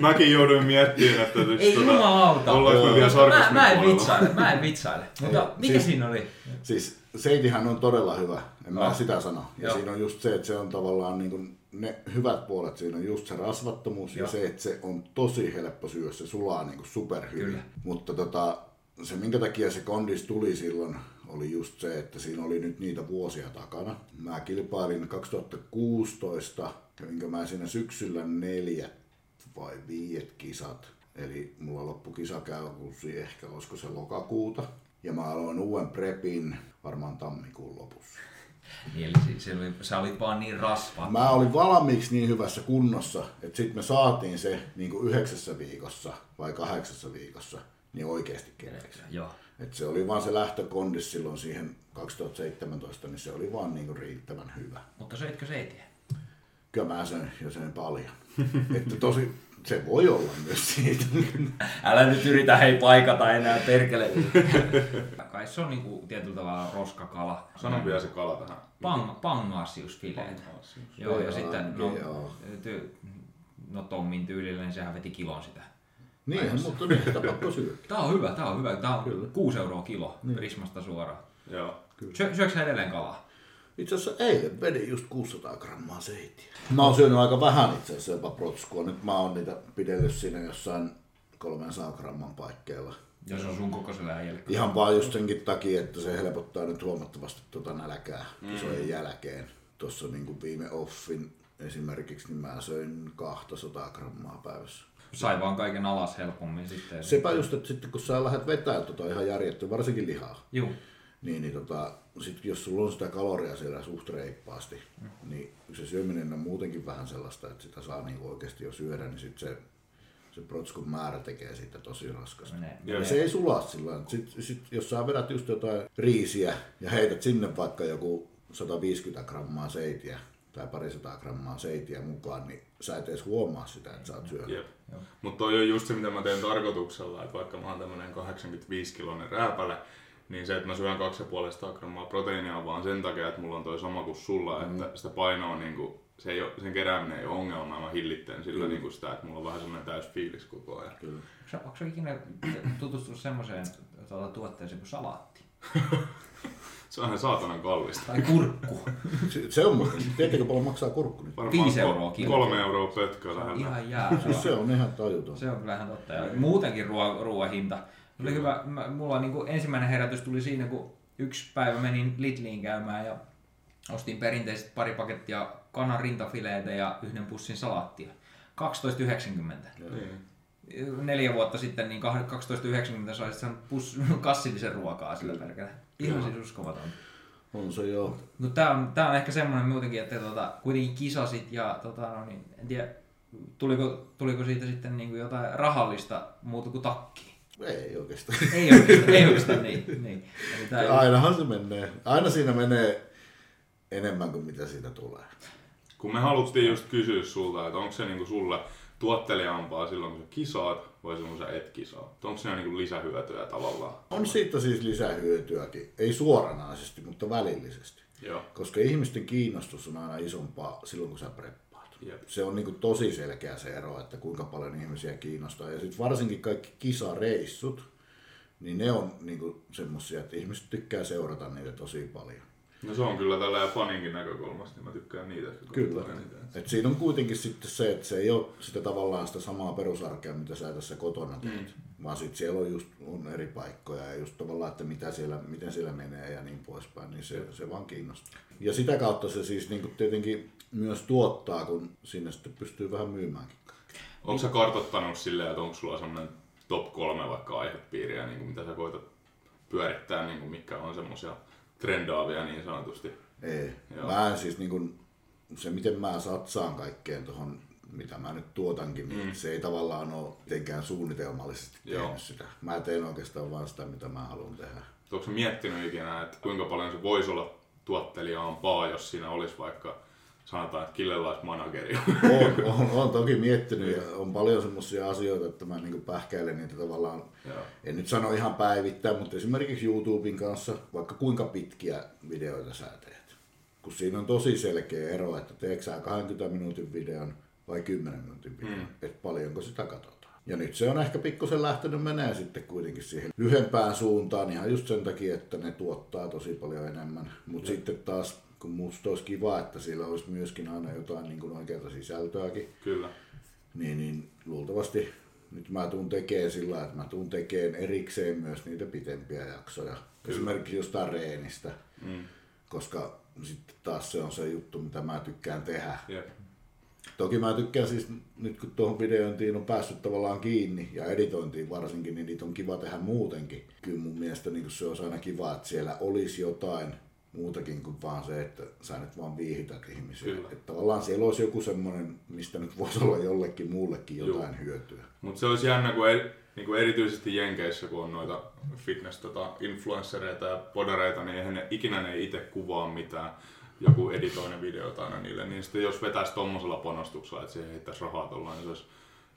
Mäkin jouduin miettimään, että... Ei tota, jumalauta. Ollaanko me vielä mä, mä en vitsaile, mä en vitsaile. Mutta mikä siis, siinä oli? Siis Seitihän on todella hyvä, en mä oh. sitä sano. Ja Joo. siinä on just se, että se on tavallaan niin kuin ne hyvät puolet siinä on just se rasvattomuus Joo. ja se, että se on tosi helppo syödä, se sulaa niin kuin superhyvin. Mutta tota, se minkä takia se kondis tuli silloin oli just se, että siinä oli nyt niitä vuosia takana. Mä kilpailin 2016, minkä mä siinä syksyllä neljät vai viiet kisat. Eli mulla loppu kisakäykuusi ehkä olisiko se lokakuuta. Ja mä aloin uuden prepin varmaan tammikuun lopussa. Niin, eli se oli, sä olit vaan niin rasva. Mä olin valmiiksi niin hyvässä kunnossa, että sitten me saatiin se niin kuin yhdeksässä viikossa vai kahdeksassa viikossa niin oikeasti keneksi. Joo. Et se oli vaan se lähtökondis silloin siihen 2017, niin se oli vaan niinku riittävän hyvä. Mutta söitkö seitiä? Kyllä mä söin ja söin paljon. että tosi, Se voi olla myös siitä. Älä nyt yritä hei paikata enää, perkele. Kai se on niinku tietyllä tavalla roskakala. Sano vielä se kala tähän. Pang, pangasiusfileet. Joo, ja Joo, sitten, no, joo. ty, no Tommin tyylillä, niin sehän veti kilon sitä. Niin, mutta nyt sitä pakko syödä. Tää on hyvä, tää on hyvä. Tää on Kyllä. 6 euroa kilo Prismasta suoraan. Joo. Syö, syöksä sä edelleen kalaa? Itse asiassa eilen vedin just 600 grammaa seitiä. Mä oon syönyt aika vähän itse asiassa jopa protskua. Nyt mä oon niitä pidellyt siinä jossain 300 gramman paikkeilla. Jos on sun kokoisella äijällä. Ihan vaan just senkin takia, että se helpottaa nyt huomattavasti tuota nälkää kisojen jälkeen. Tuossa niin kuin viime offin esimerkiksi, niin mä söin 200 grammaa päivässä. Sai vaan kaiken alas helpommin sitten. Sepä just, että sitten kun sä lähdet vetää tota ihan järjettä, varsinkin lihaa, Juu. niin, niin tota, sit jos sulla on sitä kaloria siellä suht reippaasti, niin se syöminen on muutenkin vähän sellaista, että sitä saa niin oikeasti jo syödä, niin sit se, se protskun määrä tekee siitä tosi raskasta. Menee. Ja se ei sulaa sillä sit, sit, jos sä vedät just jotain riisiä ja heität sinne vaikka joku 150 grammaa seitiä tai parisataa grammaa seitiä mukaan, niin sä et edes huomaa sitä, että sä oot syönyt. Mutta toi on just se, mitä mä teen tarkoituksella, että vaikka mä oon tämmönen 85-kilonen rääpäle, niin se, että mä syön 2,5 grammaa proteiinia on vaan sen takia, että mulla on toi sama kuin sulla, Mm. että sitä painoa niinku, se ei ole, sen kerääminen ei ole ongelma, ja mä hillitten sillä niinku sitä, että mulla on vähän semmoinen täys fiilis koko ajan. Kyllä. Onko onko ikinä tutustunut semmoiseen tuota, tuotteeseen kuin salaatti? Se on ihan saatanan kallista. Tai kurkku? Se, se on muuten. Tiedättekö paljon maksaa kurkku nyt? Varmaan Viisi euroa kilo. Kolme euroa pötkö Se on lähellä. ihan jäävä. Siis se on ihan tajuton. Se on kyllä ihan totta. Ja muutenkin ruoan, ruoan hinta. Oli hyvä, mä, mulla niin kuin ensimmäinen herätys tuli siinä, kun yksi päivä menin Lidliin käymään ja ostin perinteiset pari pakettia kanan rintafileitä ja yhden pussin salaattia. 12,90. Niin. Neljä vuotta sitten niin 12,90 sai sen pus, kassillisen ruokaa sillä perkele. Ihan siis uskomaton. On se joo. No tää on, tää on ehkä semmoinen muutenkin, että tota, kuitenkin kisasit ja tota, no niin, en tiedä, tuliko, tuliko siitä sitten niin kuin jotain rahallista muuta kuin takki? Ei oikeastaan. Ei oikeastaan, ei oikeastaan niin. niin. Eli tää ei, Ainahan se menee. Aina siinä menee enemmän kuin mitä siitä tulee. Kun me haluttiin just kysyä sulta, että onko se niinku sulle tuotteliaampaa silloin, kun sä kisaat vai silloin, kun sä et kisaa? Onko siinä niinku lisähyötyä tavallaan? On siitä siis lisähyötyäkin. Ei suoranaisesti, mutta välillisesti. Joo. Koska ihmisten kiinnostus on aina isompaa silloin, kun sä preppaat. Jep. Se on niin tosi selkeä se ero, että kuinka paljon ihmisiä kiinnostaa. Ja sitten varsinkin kaikki kisareissut, niin ne on niin semmosia, että ihmiset tykkää seurata niitä tosi paljon. No se on kyllä tällä faninkin näkökulmasta, niin mä tykkään niitä. Kyllä. Et siinä on kuitenkin sitten se, että se ei ole sitä tavallaan sitä samaa perusarkea, mitä sä tässä kotona teet. Mm. Vaan sitten siellä on just on eri paikkoja ja just tavallaan, että mitä siellä, miten siellä menee ja niin poispäin, niin se, se vaan kiinnostaa. Ja sitä kautta se siis niin tietenkin myös tuottaa, kun sinne sitten pystyy vähän myymäänkin. Onko sä kartoittanut silleen, että onko sulla semmoinen top kolme vaikka aihepiiriä, niin kuin mitä sä koetat pyörittää, niin kuin mikä on semmoisia trendaavia niin sanotusti? Ei. Joo. Mä en siis niin kuin, se miten mä satsaan kaikkeen tuohon, mitä mä nyt tuotankin, niin mm. se ei tavallaan ole mitenkään suunnitelmallisesti Joo. tehnyt sitä. Mä teen oikeastaan vaan sitä, mitä mä haluan tehdä. Onko sä miettinyt ikinä, että kuinka paljon se voisi olla tuottelijaampaa, jos siinä olisi vaikka sanotaan, että Killellä olisi manageri. on, on, on, toki miettinyt ja on paljon semmoisia asioita, että mä niin pähkäilen niitä tavallaan, Joo. en nyt sano ihan päivittäin, mutta esimerkiksi YouTuben kanssa, vaikka kuinka pitkiä videoita sä teet. Kun siinä on tosi selkeä ero, että teekö sä 20 minuutin videon vai 10 minuutin videon, mm. että paljonko sitä katsotaan. Ja nyt se on ehkä pikkusen lähtenyt menee sitten kuitenkin siihen lyhempään suuntaan ihan just sen takia, että ne tuottaa tosi paljon enemmän. Mutta sitten taas, kun musta olisi kiva, että siellä olisi myöskin aina jotain niin kuin oikeaa sisältöäkin, Kyllä. niin, niin luultavasti nyt mä tuun tekemään sillä että mä tuun tekemään erikseen myös niitä pitempiä jaksoja. Kyllä. Esimerkiksi jostain reenistä, Mm. koska sitten taas se on se juttu, mitä mä tykkään tehdä. Jep. Toki mä tykkään siis, nyt kun tuohon videointiin on päässyt tavallaan kiinni ja editointiin varsinkin, niin niitä on kiva tehdä muutenkin. Kyllä mun mielestä niin se olisi aina kiva, että siellä olisi jotain muutakin kuin vaan se, että sä nyt vaan viihdytät ihmisiä. Kyllä. Että tavallaan siellä olisi joku semmoinen, mistä nyt voisi olla jollekin muullekin jotain Juu. hyötyä. Mutta se olisi jännä, kun, eri, niin kuin erityisesti Jenkeissä, kun on noita fitness-influenssereita ja podareita, niin eihän ne, ikinä ne itse kuvaa mitään. Joku editoinen videota aina niille, niin sitten jos vetäisi tommosella panostuksella, että siihen heittäisi rahaa tuolla, niin se olisi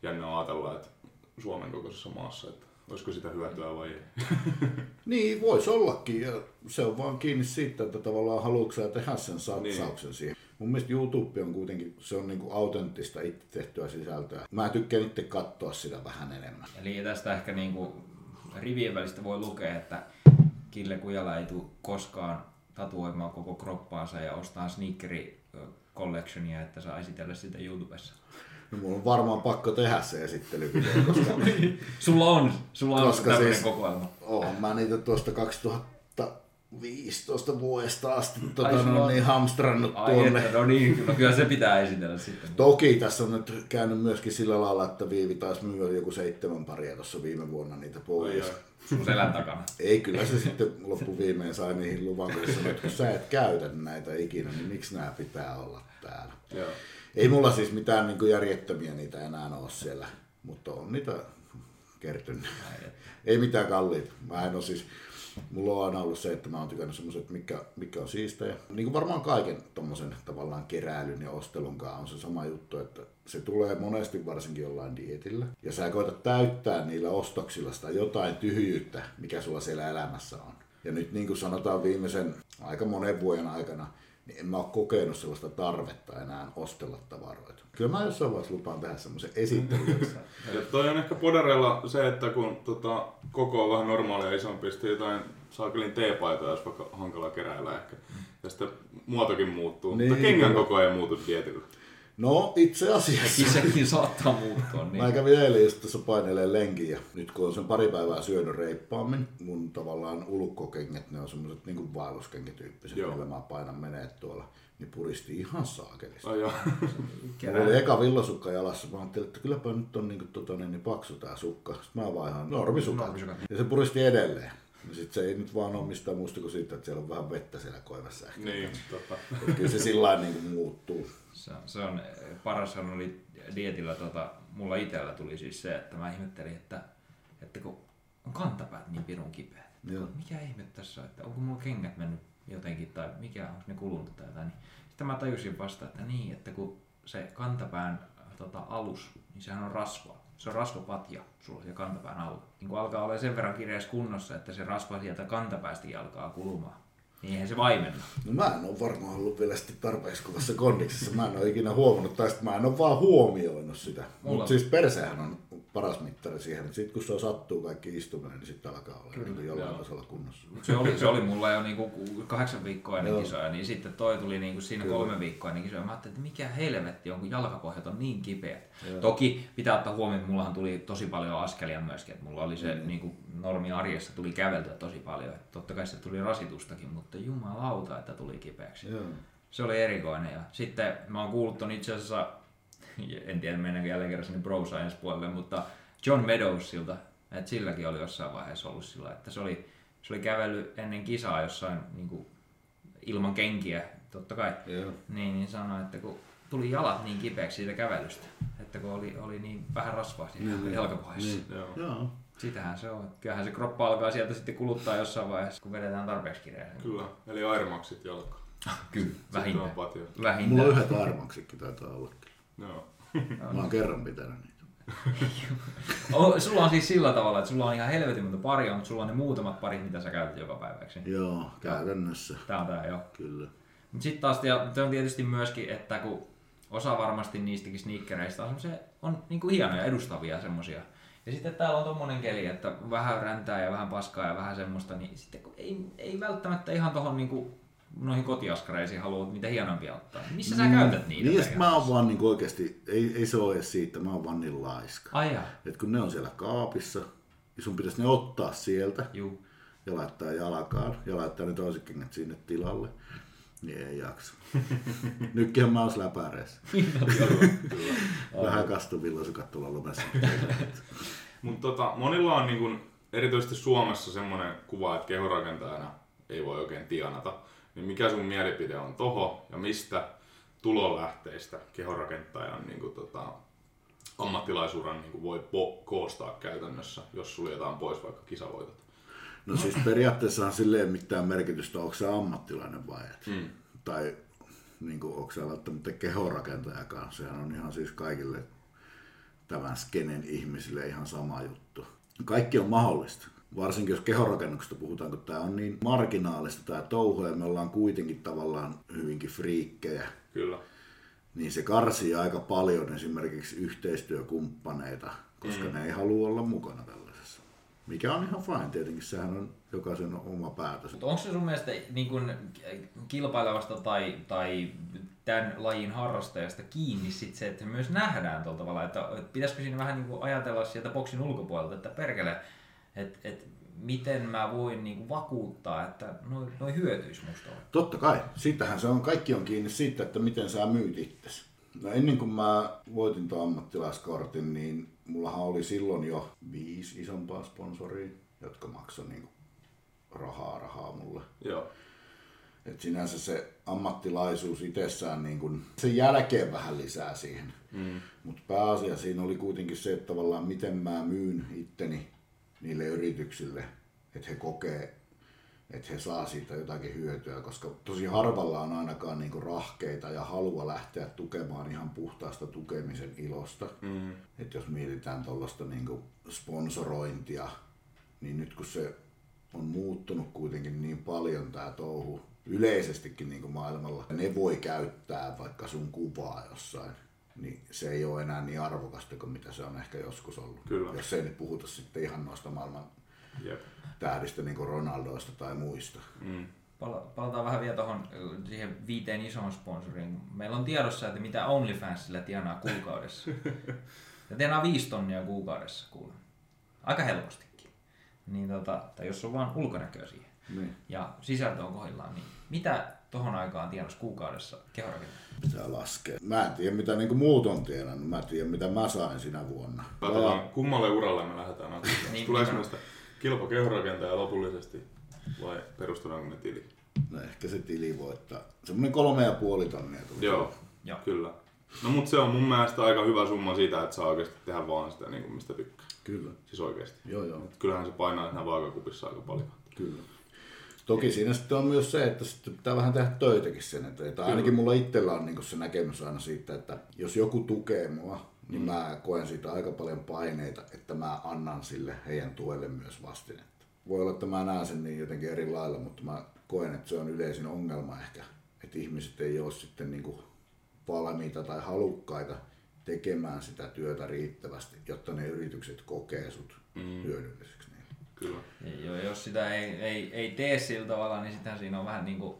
jännä ajatella, että Suomen kokoisessa maassa, että olisiko sitä hyötyä vai ei. Niin, voisi ollakin. Ja se on vaan kiinni siitä, että tavallaan haluatko sä tehdä sen satsauksen niin. siihen. Mun mielestä YouTube on kuitenkin, se on niinku autenttista itse tehtyä sisältöä. Mä tykkään itse katsoa sitä vähän enemmän. Eli tästä ehkä niinku rivien välistä voi lukea, että Kille Kujala ei tule koskaan tatuoimaan koko kroppaansa ja ostaa sneakeri collectionia, että saa esitellä sitä YouTubessa. No, mulla on varmaan pakko tehdä se esittelyvideo, koska... sulla on, sulla on koska tämmöinen siis, kokoelma. Oon mä niitä tuosta 2015 vuodesta asti tota, Ai, sulla no, on- niin hamstrannut Ai tuonne. että, no niin, no kyllä se pitää esitellä sitten. Toki tässä on nyt käynyt myöskin sillä lailla, että Viivi taisi myyä joku seitsemän paria tuossa viime vuonna niitä pois. Sun selän takana. Ei, kyllä se sitten loppuviimein sai niihin luvan, kun sä et käytä näitä ikinä, niin miksi nämä pitää olla täällä. Joo. Ei mulla siis mitään niin järjettömiä niitä enää ole siellä, mutta on niitä kertynyt. Ei mitään kalliita. Mä en ole siis, mulla on aina ollut se, että mä oon tykännyt semmoiset, mikä, mikä on siistejä. Niin kuin varmaan kaiken tommosen tavallaan keräilyn ja ostelun kanssa on se sama juttu, että se tulee monesti varsinkin jollain dietillä. Ja sä koetat täyttää niillä ostoksilla sitä jotain tyhjyyttä, mikä sulla siellä elämässä on. Ja nyt niin kuin sanotaan viimeisen aika monen vuoden aikana, niin en mä ole kokenut sellaista tarvetta enää ostella tavaroita. Kyllä mä jossain vaiheessa lupaan tehdä semmoisen esittelyn. toi on ehkä podareilla se, että kun tota, koko on vähän normaalia isompi, sitten jotain saakelin teepaitoja, jos vaikka hankala keräillä ehkä. Ja sitten muotokin muuttuu, niin, mutta Niin, kengän koko ei muutu dietillä. No itse asiassa. Sekin, sekin saattaa muuttua. Niin. Mä kävin eilen just tuossa painelee lenkin ja nyt kun on sen pari päivää syönyt reippaammin, mun tavallaan ulkkokengät, ne on semmoset niinku vaelluskenkityyppiset, Joo. millä mä painan menee tuolla, niin puristi ihan saakelista. Ai joo. Mulla oli eka villasukka jalassa, mä ajattelin, että kylläpä nyt on niinku tota, niin, niin paksu tää sukka. Sitten mä vaihan. Normisukat. Ja se puristi edelleen. Ja sit se ei nyt vaan ole mistään muusta kuin siitä, että siellä on vähän vettä siellä koivassa. ehkä. niin, tota. Kyllä se sillä lailla niinku muuttuu. Se, se on paras on oli dietillä, tota, mulla itsellä tuli siis se, että mä ihmettelin, että, että kun on kantapäät niin pirun kipeät, että Joo. mikä ihme tässä on, että onko mulla kengät mennyt jotenkin tai mikä on ne kulunut tai jotain, niin sitten mä tajusin vasta, että niin, että kun se kantapään tota, alus, niin sehän on rasva. Se on rasvapatja sulla ja kantapään alla. Niin kun alkaa olla sen verran kireässä kunnossa, että se rasva sieltä kantapäästäkin alkaa kulumaan. Niin eihän se vaimenna. No mä en ole varmaan ollut vielä sitten tarpeeksi kovassa kondiksessa. Mä en ole ikinä huomannut, tai sitten mä en ole vaan huomioinut sitä. Mutta siis persehän on paras mittari siihen, sitten kun se sattuu kaikki istuminen, niin sitten alkaa olla niin jollain joo. tasolla kunnossa. Se oli, se oli mulla jo niinku kahdeksan viikkoa ennen Joo. kisoja, niin sitten toi tuli niinku siinä kolme viikkoa ennen kisoja. Mä ajattelin, että mikä helvetti on, kun jalkapohjat on niin kipeät. Toki pitää ottaa huomioon, että mullahan tuli tosi paljon askelia myöskin. Että mulla oli se mm. niinku, normi arjessa tuli käveltyä tosi paljon. Että totta kai se tuli rasitustakin, mutta jumalauta, että tuli kipeäksi. Joo. Se oli erikoinen. Ja sitten mä oon kuullut ton itse asiassa, en tiedä mennäänkö jälleen kerran sinne bro science puolelle, mutta John Meadowsilta, että silläkin oli jossain vaiheessa ollut sillä, että se oli, se oli kävellyt ennen kisaa jossain niin kuin, ilman kenkiä, totta kai. Joo. Niin, niin sanoi, että kun tuli jalat niin kipeäksi siitä kävelystä, että kun oli, oli niin vähän rasvaa siinä Niin, jalkapohjassa. niin. Joo. Joo. Sitähän se on. Kyllähän se kroppa alkaa sieltä sitten kuluttaa jossain vaiheessa, kun vedetään tarpeeksi kireä. Kyllä, eli Airmaxit jalkaan. Kyllä, vähintään. vähintään. Mulla on yhdet armaksikin taitaa olla. Joo. Mä oon kerran pitänyt niitä. Oh, sulla on siis sillä tavalla, että sulla on ihan helvetin monta paria, mutta sulla on ne muutamat parit, mitä sä käytät joka päiväksi. Joo, käytännössä. Tää on tää joo. Kyllä. Mutta sitten taas ja se on tietysti myöskin, että kun osa varmasti niistäkin sneakereista on, semmosia, on niinku hienoja, edustavia semmosia. Ja sitten täällä on tommonen keli, että vähän räntää ja vähän paskaa ja vähän semmoista, niin sitten kun ei, ei välttämättä ihan tohon niinku noihin kotiaskareisiin halua niitä hienompia ottaa. Missä sä käytät niitä? Niin, ja mä oon vaan niinku oikeesti, ei, ei se ole edes siitä, mä oon vaan niin laiska. Ai. Et kun ne on siellä kaapissa, niin sun pitäisi ne ottaa sieltä Juu. ja laittaa jalkaan ja laittaa ne toiset kengät sinne tilalle. Niin ei jaksa. Nytkin mä oon läpäreessä. Vähän kastuvilloisukat tuolla lumessa. Mutta tota, monilla on niin kun, erityisesti Suomessa semmoinen kuva, että kehorakentajana ei voi oikein tienata. Niin mikä sun mielipide on toho ja mistä tulonlähteistä kehorakentajan niin kun, tota, ammattilaisuuden niin kun voi po- koostaa käytännössä, jos suljetaan pois vaikka kisavoitot? No siis periaatteessa on silleen mitään merkitystä, onko se ammattilainen vai et. Mm. Tai niin kuin, onko se välttämättä kehorakentajakaan. Sehän on ihan siis kaikille tämän skenen ihmisille ihan sama juttu. Kaikki on mahdollista. Varsinkin jos kehorakennuksesta puhutaan, kun tämä on niin marginaalista tämä touhu ja me ollaan kuitenkin tavallaan hyvinkin friikkejä. Kyllä. Niin se karsii aika paljon esimerkiksi yhteistyökumppaneita, koska mm. ne ei halua olla mukana tällaisessa. Mikä on ihan fine tietenkin, sehän on jokaisen oma päätös. Mutta onko se sun mielestä niin kun, kilpailevasta tai, tai tämän lajin harrastajasta kiinni sit se, että myös nähdään tuolla tavalla, että pitäisikö siinä vähän niin kuin ajatella sieltä boksin ulkopuolelta, että perkele, että et, miten mä voin niin kuin vakuuttaa, että noin noi hyötyisi musta olla. Totta kai. Sitähän se on, kaikki on kiinni siitä, että miten sä myyt itsesi. No ennen kuin mä voitin tuon ammattilaiskortin, niin mullahan oli silloin jo viisi isompaa sponsoria, jotka maksoi niin rahaa rahaa mulle. Joo. Et sinänsä se ammattilaisuus itsessään niin kun, sen jälkeen vähän lisää siihen. Mm. Mutta pääasia siinä oli kuitenkin se, että tavallaan miten mä myyn itteni niille yrityksille, että he kokee, että he saa siitä jotakin hyötyä, koska tosi harvalla on ainakaan niinku rahkeita ja halua lähteä tukemaan ihan puhtaasta tukemisen ilosta. Mm. Että jos mietitään tuollaista niinku sponsorointia, niin nyt kun se on muuttunut kuitenkin niin paljon tämä touhu yleisestikin niin kuin maailmalla, ne voi käyttää vaikka sun kuvaa jossain niin se ei ole enää niin arvokasta kuin mitä se on ehkä joskus ollut. Kyllä. Jos ei nyt puhuta sitten ihan noista maailman Jep. tähdistä niin kuin Ronaldoista tai muista. Mm. Palataan vähän vielä tuohon siihen viiteen isoon sponsoriin. Meillä on tiedossa, että mitä OnlyFansilla tienaa kuukaudessa. ja tienaa viisi tonnia kuukaudessa kuule. Aika helpostikin. Niin tota, tai jos on vaan ulkonäköä siihen. Niin. Ja sisältö on kohdillaan, niin mitä tohon aikaan tienas kuukaudessa kehorakennus? Pitää laskea. Mä en tiedä mitä niinku muut on tienannut, mä tiedän mitä mä sain sinä vuonna. Katsotaan ja... kummalle uralle me lähdetään niin, Tuleeko meistä kilpa kehorakentaja lopullisesti vai perustudaanko me tili? No ehkä se tili voittaa. Semmoinen kolme ja puoli tonnia tuli. Joo, Joo, kyllä. No mutta se on mun mielestä aika hyvä summa siitä, että saa oikeasti tehdä vaan sitä, niin kuin mistä tykkää. Kyllä. Siis oikeasti. Joo, joo. Et kyllähän se painaa siinä vaakakupissa aika paljon. Kyllä. Toki siinä sitten on myös se, että sitten pitää vähän tehdä töitäkin sen eteen. Tai ainakin mulla itsellä on niin se näkemys aina siitä, että jos joku tukee mua, niin mm. mä koen siitä aika paljon paineita, että mä annan sille heidän tuelle myös vastinetta. Voi olla, että mä näen sen niin jotenkin eri lailla, mutta mä koen, että se on yleisin ongelma ehkä, että ihmiset ei ole sitten niin kuin valmiita tai halukkaita tekemään sitä työtä riittävästi, jotta ne yritykset kokee sut mm. hyödylliseksi. Kyllä. Ja jos sitä ei, ei, ei tee sillä tavalla, niin sitten siinä on vähän niin kuin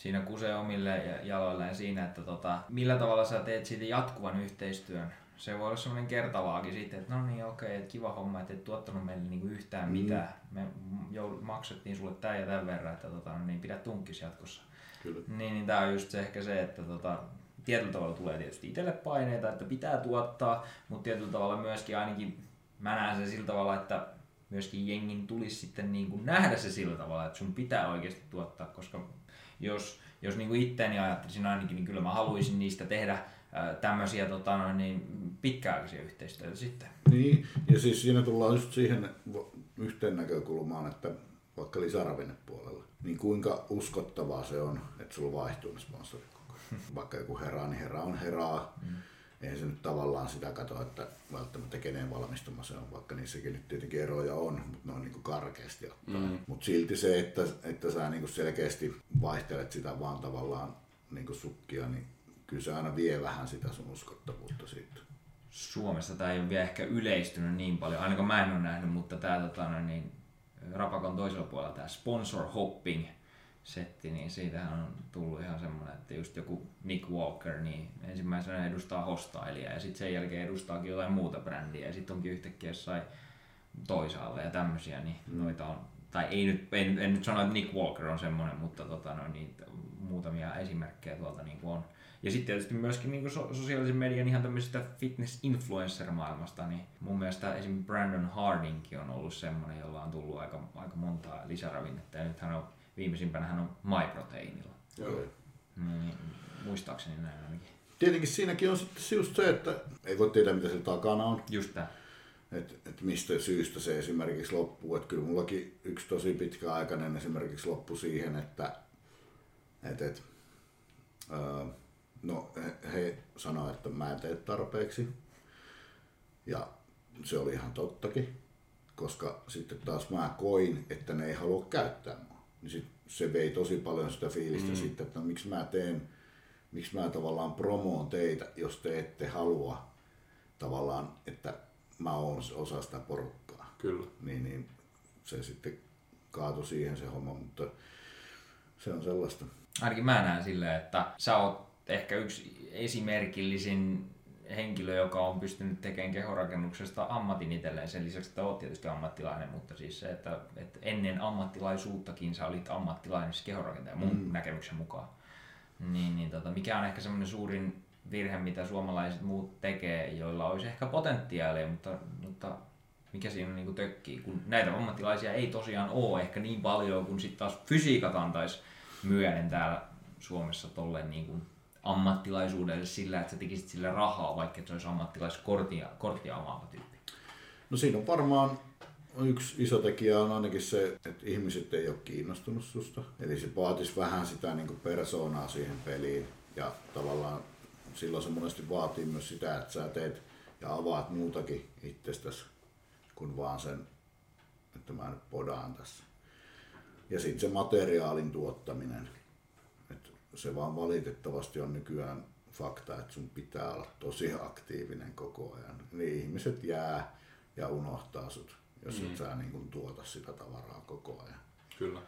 siinä kusee omille jaloilleen siinä, että tota, millä tavalla sä teet siitä jatkuvan yhteistyön. Se voi olla semmoinen kertavaakin sitten, että no niin okei, että kiva homma, että et tuottanut meille niinku yhtään mm. mitään. Me joudut, maksettiin sulle tämän ja tämän verran, että tota, no niin pidä tunkkis jatkossa. Kyllä. Niin, niin tää on just se, ehkä se, että tota, tietyllä tavalla tulee tietysti itselle paineita, että pitää tuottaa, mutta tietyllä tavalla myöskin ainakin mä näen sen sillä tavalla, että myöskin jengin tulisi sitten niin kuin nähdä se sillä tavalla, että sun pitää oikeasti tuottaa, koska jos, jos niin kuin itteeni ajattelisin ainakin, niin kyllä mä haluaisin niistä tehdä tämmöisiä tota, noin, niin pitkäaikaisia yhteistyötä sitten. Niin, ja siis siinä tullaan just siihen yhteen näkökulmaan, että vaikka lisäravinnepuolella, niin kuinka uskottavaa se on, että sulla vaihtuu ne sponsorit koko ajan. Vaikka joku herää, niin herää on herää. Mm eihän se nyt tavallaan sitä katso, että välttämättä kenen valmistuma se on, vaikka niissäkin nyt tietenkin eroja on, mutta ne on niin karkeasti ottaen. Mm. Mutta silti se, että, että sä niin selkeästi vaihtelet sitä vaan tavallaan niin sukkia, niin kyllä se aina vie vähän sitä sun uskottavuutta siitä. Suomessa tämä ei ole vielä ehkä yleistynyt niin paljon, ainakaan mä en ole nähnyt, mutta tämä tota, niin, Rapakon toisella puolella tämä sponsor hopping – setti, niin siitähän on tullut ihan semmoinen, että just joku Nick Walker, niin ensimmäisenä edustaa hostailia ja sitten sen jälkeen edustaakin jotain muuta brändiä ja sitten onkin yhtäkkiä jossain toisaalla ja tämmöisiä, niin mm. noita on, tai ei nyt, en, en nyt sano, että Nick Walker on semmoinen, mutta tota, no, niin, muutamia esimerkkejä tuolta niin on. Ja sitten tietysti myöskin niin so- sosiaalisen median ihan tämmöisestä fitness-influencer-maailmasta, niin mun mielestä esimerkiksi Brandon Hardingkin on ollut semmoinen, jolla on tullut aika, aika montaa lisäravinnetta. Ja nyt hän on viimeisimpänä hän on MyProteinilla. Joo. Niin, muistaakseni näin ainakin. Tietenkin siinäkin on sitten just se, että ei voi tietää mitä se takana on. Just tämä. Että et mistä syystä se esimerkiksi loppuu. Että kyllä mullakin yksi tosi pitkäaikainen esimerkiksi loppui siihen, että et, et, öö, no, he, he sanoivat, että mä en tee tarpeeksi. Ja se oli ihan tottakin, koska sitten taas mä koin, että ne ei halua käyttää mua. Niin sit se vei tosi paljon sitä fiilistä mm. sitten, että no, miksi mä teen, miksi mä tavallaan promoon teitä, jos te ette halua tavallaan, että mä oon osa sitä porukkaa. Kyllä. Niin, niin se sitten kaatui siihen se homma, mutta se on sellaista. Ainakin mä näen silleen, että sä oot ehkä yksi esimerkillisin henkilö, joka on pystynyt tekemään kehorakennuksesta ammatin itselleen. Sen lisäksi, että olet tietysti ammattilainen, mutta siis se, että, että ennen ammattilaisuuttakin sä olit ammattilainen, siis kehorakentaja mun mm. näkemyksen mukaan. Niin, niin tota, mikä on ehkä semmoinen suurin virhe, mitä suomalaiset muut tekee, joilla olisi ehkä potentiaalia, mutta, mutta mikä siinä niin tökkii, kun näitä ammattilaisia ei tosiaan ole ehkä niin paljon, kun sitten taas fysiikat antaisi myöden täällä Suomessa tolleen niin kuin ammattilaisuudelle sillä, että sä tekisit sillä rahaa, vaikka se olisi ammattilaiskorttia korttia omaava tyyppi? No siinä on varmaan yksi iso tekijä on ainakin se, että ihmiset ei ole kiinnostunut susta. Eli se vaatisi vähän sitä niin kuin persoonaa siihen peliin. Ja tavallaan silloin se monesti vaatii myös sitä, että sä teet ja avaat muutakin itsestäsi kuin vaan sen, että mä nyt podaan tässä. Ja sitten se materiaalin tuottaminen se vaan valitettavasti on nykyään fakta, että sun pitää olla tosi aktiivinen koko ajan. Niin ihmiset jää ja unohtaa sut, jos mm. et sä niin kun tuota sitä tavaraa koko ajan. Kyllä.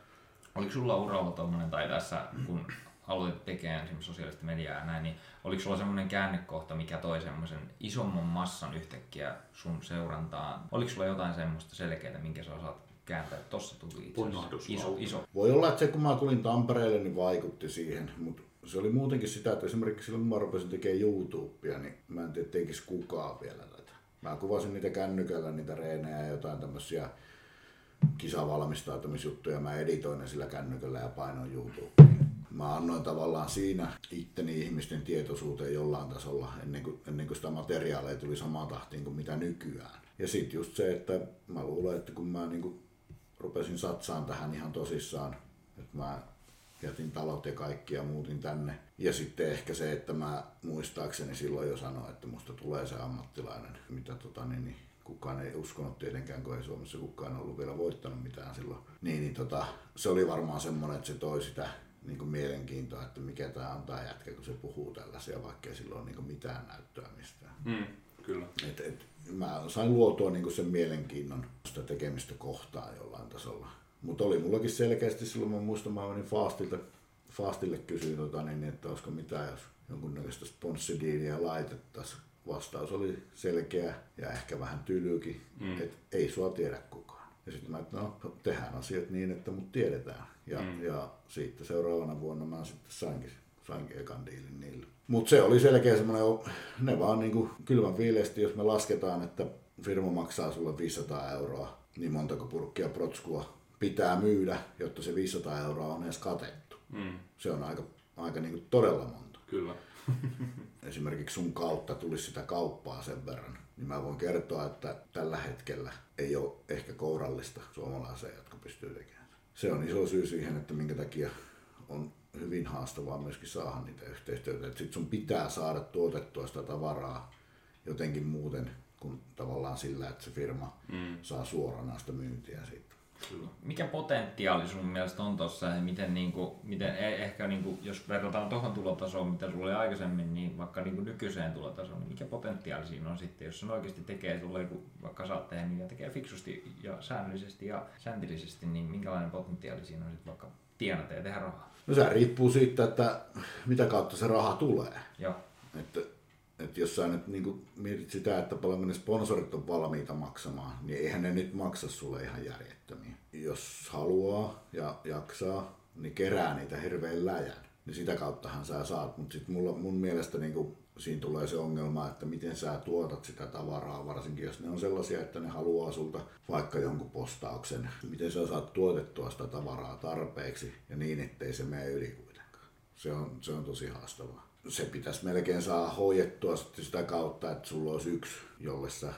Oliko sulla uralla tuommoinen, tai tässä kun aloitit tekemään esimerkiksi sosiaalista mediaa ja näin, niin oliko sulla semmoinen käännekohta, mikä toi semmoisen isomman massan yhtäkkiä sun seurantaan? Oliko sulla jotain semmoista selkeää, minkä sä osaat kääntää. Tossa tuli itse iso, iso. Voi olla, että se kun mä tulin Tampereelle, niin vaikutti siihen, mutta se oli muutenkin sitä, että esimerkiksi silloin kun mä rupesin tekemään YouTubea, niin mä en tiedä tekisi kukaan vielä tätä. Mä kuvasin niitä kännykällä, niitä reenejä ja jotain tämmöisiä kisavalmistautumisjuttuja. Mä editoin ne sillä kännykällä ja painoin YouTubeen. Mä annoin tavallaan siinä itteni ihmisten tietoisuuteen jollain tasolla ennen kuin, ennen kuin sitä materiaalia tuli samaan tahtiin kuin mitä nykyään. Ja sitten just se, että mä luulen, että kun mä niin rupesin satsaan tähän ihan tosissaan. Että mä jätin talot ja kaikki ja muutin tänne. Ja sitten ehkä se, että mä muistaakseni silloin jo sanoin, että musta tulee se ammattilainen, mitä tota, niin, niin kukaan ei uskonut tietenkään, kun ei Suomessa kukaan ollut vielä voittanut mitään silloin. Niin, niin tota, se oli varmaan semmoinen, että se toi sitä niin kuin mielenkiintoa, että mikä tämä on tämä jätkä, kun se puhuu tällaisia, vaikka ei sillä ole niin mitään näyttöä mistään. Mm, kyllä. Et, et, mä sain luotua niin sen mielenkiinnon sitä tekemistä kohtaan jollain tasolla. Mutta oli mullakin selkeästi silloin, mä muistan, mä menin Fastille, Fastille kysyin, tota, niin, että olisiko mitään, jos jonkunnäköistä sponssidiiniä laitettaisiin. Vastaus oli selkeä ja ehkä vähän tylykin, mm. että ei sua tiedä kukaan. Ja sitten mä, että no, tehdään asiat niin, että mut tiedetään. Ja, mm. ja siitä seuraavana vuonna mä sitten sainkin, sainkin ekan diilin niille. Mutta se oli selkeä semmoinen, ne vaan niin kuin kylmän viileesti, jos me lasketaan, että firma maksaa sulle 500 euroa, niin montako purkkia protskua pitää myydä, jotta se 500 euroa on edes katettu. Mm. Se on aika, aika niin kuin todella monta. Kyllä. Esimerkiksi sun kautta tulisi sitä kauppaa sen verran, niin mä voin kertoa, että tällä hetkellä ei ole ehkä kourallista suomalaisia, jotka pystyy tekemään. Se on iso syy siihen, että minkä takia on hyvin haastavaa myöskin saada niitä yhteistyötä. Sitten sun pitää saada tuotettua sitä tavaraa jotenkin muuten kuin tavallaan sillä, että se firma mm. saa suorana sitä myyntiä siitä. Kyllä. Mikä potentiaali sun mielestä on tuossa ja miten, niin kuin, miten e- ehkä niin kuin, jos verrataan tuohon tulotasoon, mitä sulla oli aikaisemmin, niin vaikka niin kuin nykyiseen tulotasoon, niin mikä potentiaali siinä on sitten, jos se oikeasti tekee sulle, vaikka oot tehnyt ja tekee fiksusti ja säännöllisesti ja säntillisesti, niin minkälainen potentiaali siinä on sitten vaikka tienata ja tehdä rahaa? No se riippuu siitä, että mitä kautta se raha tulee. Joo. Että, että jos sä nyt niin mietit sitä, että paljon ne sponsorit on valmiita maksamaan, niin eihän ne nyt maksa sulle ihan järjettömiä. Jos haluaa ja jaksaa, niin kerää niitä hirveän läjän. Niin sitä kauttahan sä saat, mutta sitten mun mielestä niin kuin siinä tulee se ongelma, että miten sä tuotat sitä tavaraa, varsinkin jos ne on sellaisia, että ne haluaa sulta vaikka jonkun postauksen. Miten sä saat tuotettua sitä tavaraa tarpeeksi ja niin, ettei se mene yli kuitenkaan. Se on, se on tosi haastavaa. Se pitäisi melkein saa hoidettua sitä kautta, että sulla olisi yksi, jolle sä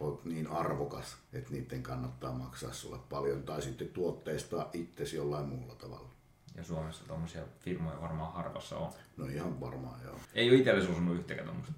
oot niin arvokas, että niiden kannattaa maksaa sulle paljon, tai sitten tuotteista itsesi jollain muulla tavalla. Ja Suomessa tuommoisia firmoja varmaan harvassa on. No ihan varmaan, joo. Ei ole itsellesi osunut yhtäkään tuommoista.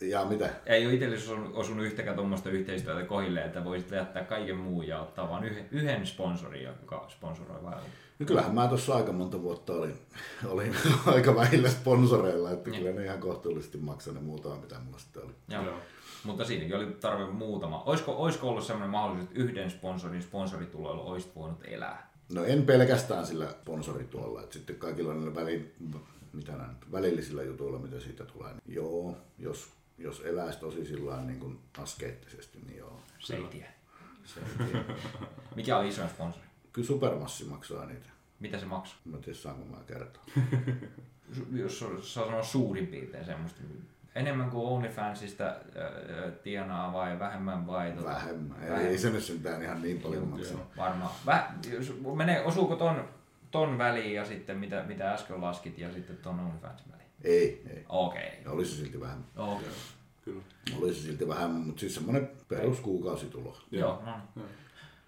Ja mitä? Ei ole itsellesi osunut, yhtäkään tuommoista yhteistyötä kohille, että voisit jättää kaiken muun ja ottaa vain yhden, yhden sponsorin, joka sponsoroi vai No kyllähän mä tuossa aika monta vuotta olin, olin aika vähillä sponsoreilla, että Niin. kyllä ne ihan kohtuullisesti maksaa ne muutama, mitä mulla sitten oli. Joo. Joo. Mutta siinäkin oli tarve muutama. Olisiko, olisiko ollut sellainen mahdollisuus, että yhden sponsorin sponsorituloilla olisit voinut elää? No en pelkästään sillä sponsorituolla, että sitten kaikilla niillä väli, mitä nyt, välillisillä jutuilla, mitä siitä tulee. Niin joo, jos, jos eläisi tosi sillä niin kuin askeettisesti, niin joo. Se ei tiedä. Se ei tiedä. Mikä oli isoin sponsori? Kyllä Supermassi maksaa niitä. Mitä se maksoi? Mä en tiedä, saanko mä kertoa. Jos saa sanoa suurin piirtein semmoista. Enemmän kuin OnlyFansista äh, tienaa vai vähemmän vai? Tota, Vähemmän. Ei, ei se nyt sentään ihan niin paljon maksaa. Varmaan. Vä, jos menee, osuuko ton, ton väliin ja sitten mitä, mitä äsken laskit ja sitten ton OnlyFansin väliin? Ei, ei. Okei. Ja olisi silti vähän. Okei. Kyllä. Olisi silti vähän, mutta siis semmoinen peruskuukausitulo. Joo, no. niin.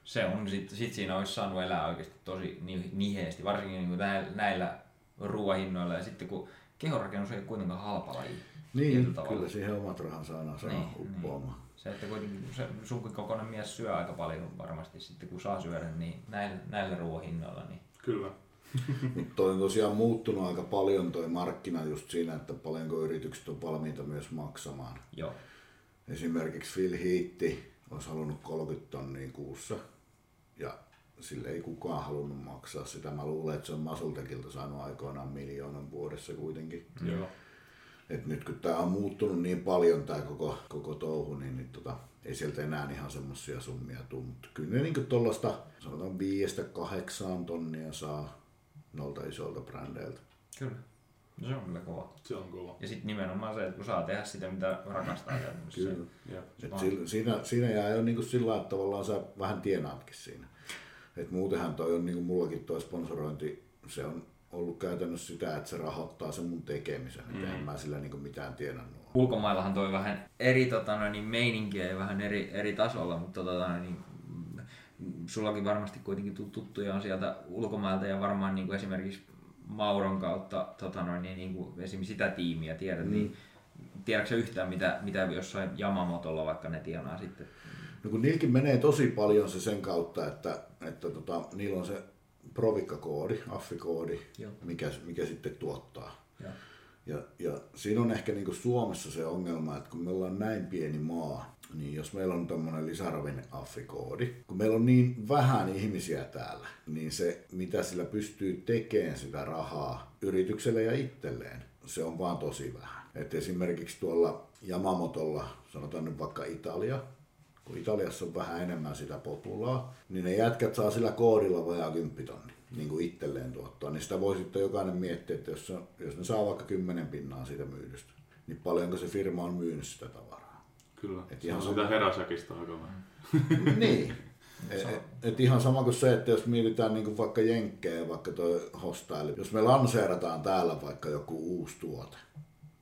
Se on, sit, sit siinä olisi saanut elää oikeasti tosi ni- niheesti, varsinkin niin kuin näillä, näillä ruoahinnoilla. Ja sitten kun kehorakennus ei ole kuitenkaan halpa laji. Niin, kyllä siihen omat rahansa aina saa Niin, uppoamaan. Se, että kuitenkin se sunkin kokoinen mies syö aika paljon varmasti sitten kun saa syödä, niin näillä, näillä ruoahinnoilla. Niin. Kyllä. Mutta toi on tosiaan muuttunut aika paljon toi markkina just siinä, että paljonko yritykset on valmiita myös maksamaan. Joo. Esimerkiksi Phil Heath olisi halunnut 30 tonnia kuussa ja sille ei kukaan halunnut maksaa sitä. Mä luulen, että se on Masultekilta saanut aikoinaan miljoonan vuodessa kuitenkin. Joo. Et nyt kun tämä on muuttunut niin paljon tämä koko, koko touhu, niin, niin tota, ei sieltä enää ihan semmoisia summia tule. Mutta kyllä ne niin tuollaista, sanotaan viiestä kahdeksaan tonnia saa nolta isolta brändeiltä. Kyllä. No se on kyllä kova. Se on kova. Ja sitten nimenomaan se, että kun saa tehdä sitä, mitä rakastaa. käytännössä. Kyllä. Ja. Et sillä- siinä, siinä jää jo niin sillä lailla, että tavallaan sä vähän tienaatkin siinä. Et muutenhan toi on niin kuin mullakin toi sponsorointi, se on ollut käytännössä sitä, että se rahoittaa sen mun tekemisen. Mm. En mä sillä niin mitään tienannut. Ulkomaillahan toi vähän eri tota, niin meininkiä ja vähän eri, eri tasolla, mutta tota, niin, mm, sullakin varmasti kuitenkin tut- tuttuja on sieltä ulkomailta ja varmaan niin kuin esimerkiksi Mauron kautta tota, noin, niin, niin kuin esimerkiksi sitä tiimiä tiedät, mm. niin tiedätkö yhtään mitä, mitä jossain Yamamotolla vaikka ne tienaa sitten? No kun niilläkin menee tosi paljon se sen kautta, että, että tota, niillä on se provikkakoodi, affikoodi, Joo. mikä, mikä sitten tuottaa. Joo. Ja, ja siinä on ehkä niin Suomessa se ongelma, että kun me ollaan näin pieni maa, niin jos meillä on tämmöinen lisäravin affikoodi, kun meillä on niin vähän ihmisiä täällä, niin se mitä sillä pystyy tekemään sitä rahaa yritykselle ja itselleen, se on vaan tosi vähän. Et esimerkiksi tuolla Yamamotolla, sanotaan nyt vaikka Italia, kun Italiassa on vähän enemmän sitä populaa, niin ne jätkät saa sillä koodilla vajaa 10 tonni niin kuin itselleen tuottaa. Niin sitä voi sitten jokainen miettiä, että jos, jos ne saa vaikka 10 pinnaa siitä myydystä, niin paljonko se firma on myynyt sitä tavaraa. Kyllä. Et se ihan on sama- sitä heräsäkistä aika vähän. niin. Et, et ihan sama kuin se, että jos mietitään niin vaikka jenkkejä, vaikka toi hostile, jos me lanseerataan täällä vaikka joku uusi tuote,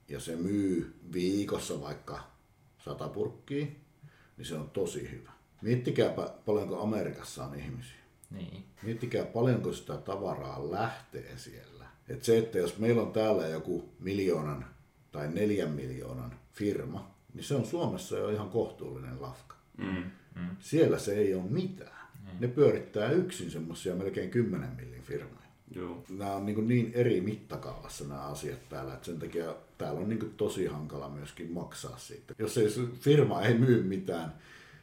ja se myy viikossa vaikka sata purkkiä, niin se on tosi hyvä. Miettikääpä paljonko Amerikassa on ihmisiä. Niin. Miettikää paljonko sitä tavaraa lähtee siellä. Et se, että jos meillä on täällä joku miljoonan tai neljän miljoonan firma, niin se on Suomessa jo ihan kohtuullinen lafka. Mm. Siellä se ei ole mitään. Ne pyörittää yksin semmoisia melkein 10 millin firmoja. Joo. Nämä on niin, niin eri mittakaavassa nämä asiat täällä, että sen takia täällä on niin tosi hankala myöskin maksaa siitä. Jos ei firma ei myy mitään,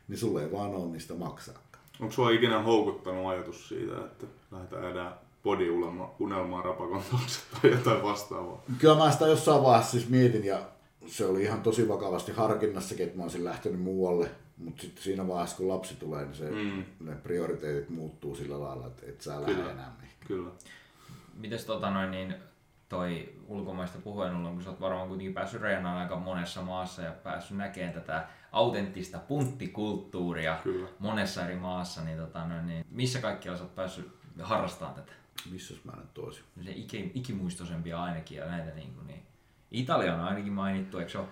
niin sulle ei vaan ole mistä maksaa. Onko sua ikinä houkuttanut ajatus siitä, että lähdetään edään body-unelmaa rapakon taakse tai jotain vastaavaa? Kyllä mä sitä jossain vaiheessa siis mietin ja se oli ihan tosi vakavasti harkinnassakin, että mä olisin lähtenyt muualle. Mutta sitten siinä vaiheessa, kun lapsi tulee, niin se, Mm. ne prioriteetit muuttuu sillä lailla, että et sä lähde Kyllä. enää mihinkään. Kyllä. Mites tota noin niin toi ulkomaista puheen ollen, kun sä oot varmaan kuitenkin päässyt reenaan aika monessa maassa ja päässyt näkemään tätä autenttista punttikulttuuria Kyllä. monessa eri maassa, niin, tota noin, niin missä kaikkialla sä oot päässyt harrastamaan tätä? Missäs mä nyt toisin? Se iki, ikimuistoisempia ainakin ja näitä niin, kuin, niin. Italia on ainakin mainittu, eikö se ole?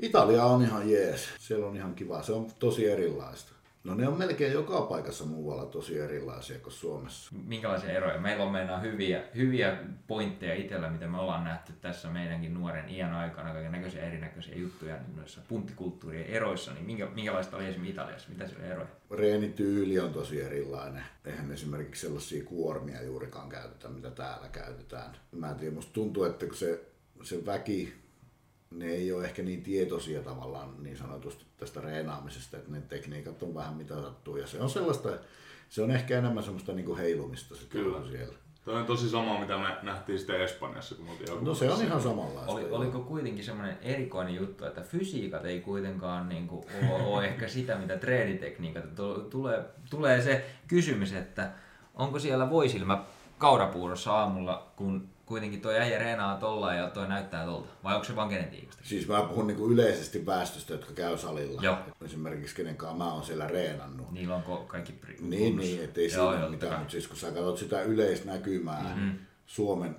Italia on ihan jees. Siellä on ihan kiva. Se on tosi erilaista. No ne on melkein joka paikassa muualla tosi erilaisia kuin Suomessa. Minkälaisia eroja? Meillä on meinaa hyviä, hyviä pointteja itsellä, mitä me ollaan nähty tässä meidänkin nuoren iän aikana, kaiken näköisiä erinäköisiä juttuja noissa punttikulttuurien eroissa, niin minkä, minkälaista oli esimerkiksi Italiassa? Mitä siellä eroja? Reenityyli on tosi erilainen. Eihän esimerkiksi sellaisia kuormia juurikaan käytetä, mitä täällä käytetään. Mä en tiedä, musta tuntuu, että kun se, se väki ne ei ole ehkä niin tietoisia tavallaan niin sanotusti tästä reenaamisesta, että ne tekniikat on vähän mitä sattuu. Ja se on sellaista, se on ehkä enemmän semmoista niin kuin heilumista se Kyllä. siellä. Toi on tosi sama, mitä me nähtiin sitten Espanjassa, kun me oltiin No se on ihan samanlaista. Oli, oliko kuitenkin semmoinen erikoinen juttu, että fysiikat ei kuitenkaan niin kuin, ole, ole ehkä sitä, mitä treenitekniikat. Tulee, tulee se kysymys, että onko siellä voisilmä kaurapuurossa aamulla, kun kuitenkin tuo äijä reenaa tolla ja toi näyttää tolta? Vai onko se vaan genetiikasta? Siis mä puhun niinku yleisesti väestöstä, jotka käy salilla. Joo. Esimerkiksi kenen kanssa mä oon siellä reenannut. Niillä on kaikki pri- Niin, niin ettei siinä ole mitään. Mutta siis kun sä katsot sitä yleisnäkymää mm-hmm. Suomen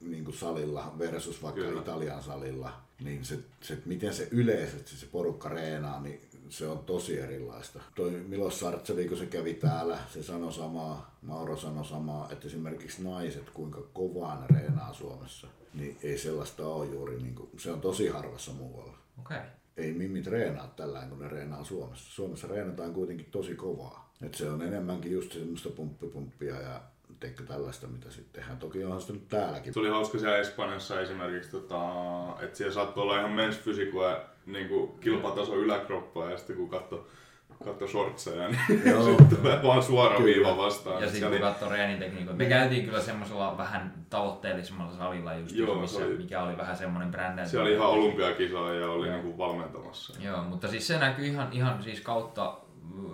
niin kuin salilla versus vaikka Kyllä. Italian salilla, niin se, se, miten se yleisesti se porukka reenaa, niin se on tosi erilaista. Toi Milos Sartsevi, kun se kävi täällä, se sanoi samaa, Mauro sanoi samaa, että esimerkiksi naiset, kuinka kovaa ne reenaa Suomessa, niin ei sellaista ole juuri, niin kuin, se on tosi harvassa muualla. Okay. Ei mimmi treenaa tällä kun ne reenaa Suomessa. Suomessa reenataan kuitenkin tosi kovaa. Et se on enemmänkin just semmoista pumppipumppia ja teikö tällaista, mitä sitten tehdään. Toki onhan sitä nyt täälläkin. Se oli hauska siellä Espanjassa esimerkiksi, tota, että siellä saattoi olla ihan mensfysikua niin kilpataso yläkroppaa ja sitten kun katsoi katso shortseja, niin Joo. sitten tulee vaan suora kyllä. viiva vastaan. Ja sitten kun katsoi reenitekniikoita. Me käytiin kyllä semmoisella vähän tavoitteellisemmalla salilla just, Joo, missä, oli, mikä oli vähän semmoinen brändä. Se oli ihan olympiakisa ja oli Joo. niin valmentamassa. Joo, mutta siis se näkyy ihan, ihan siis kautta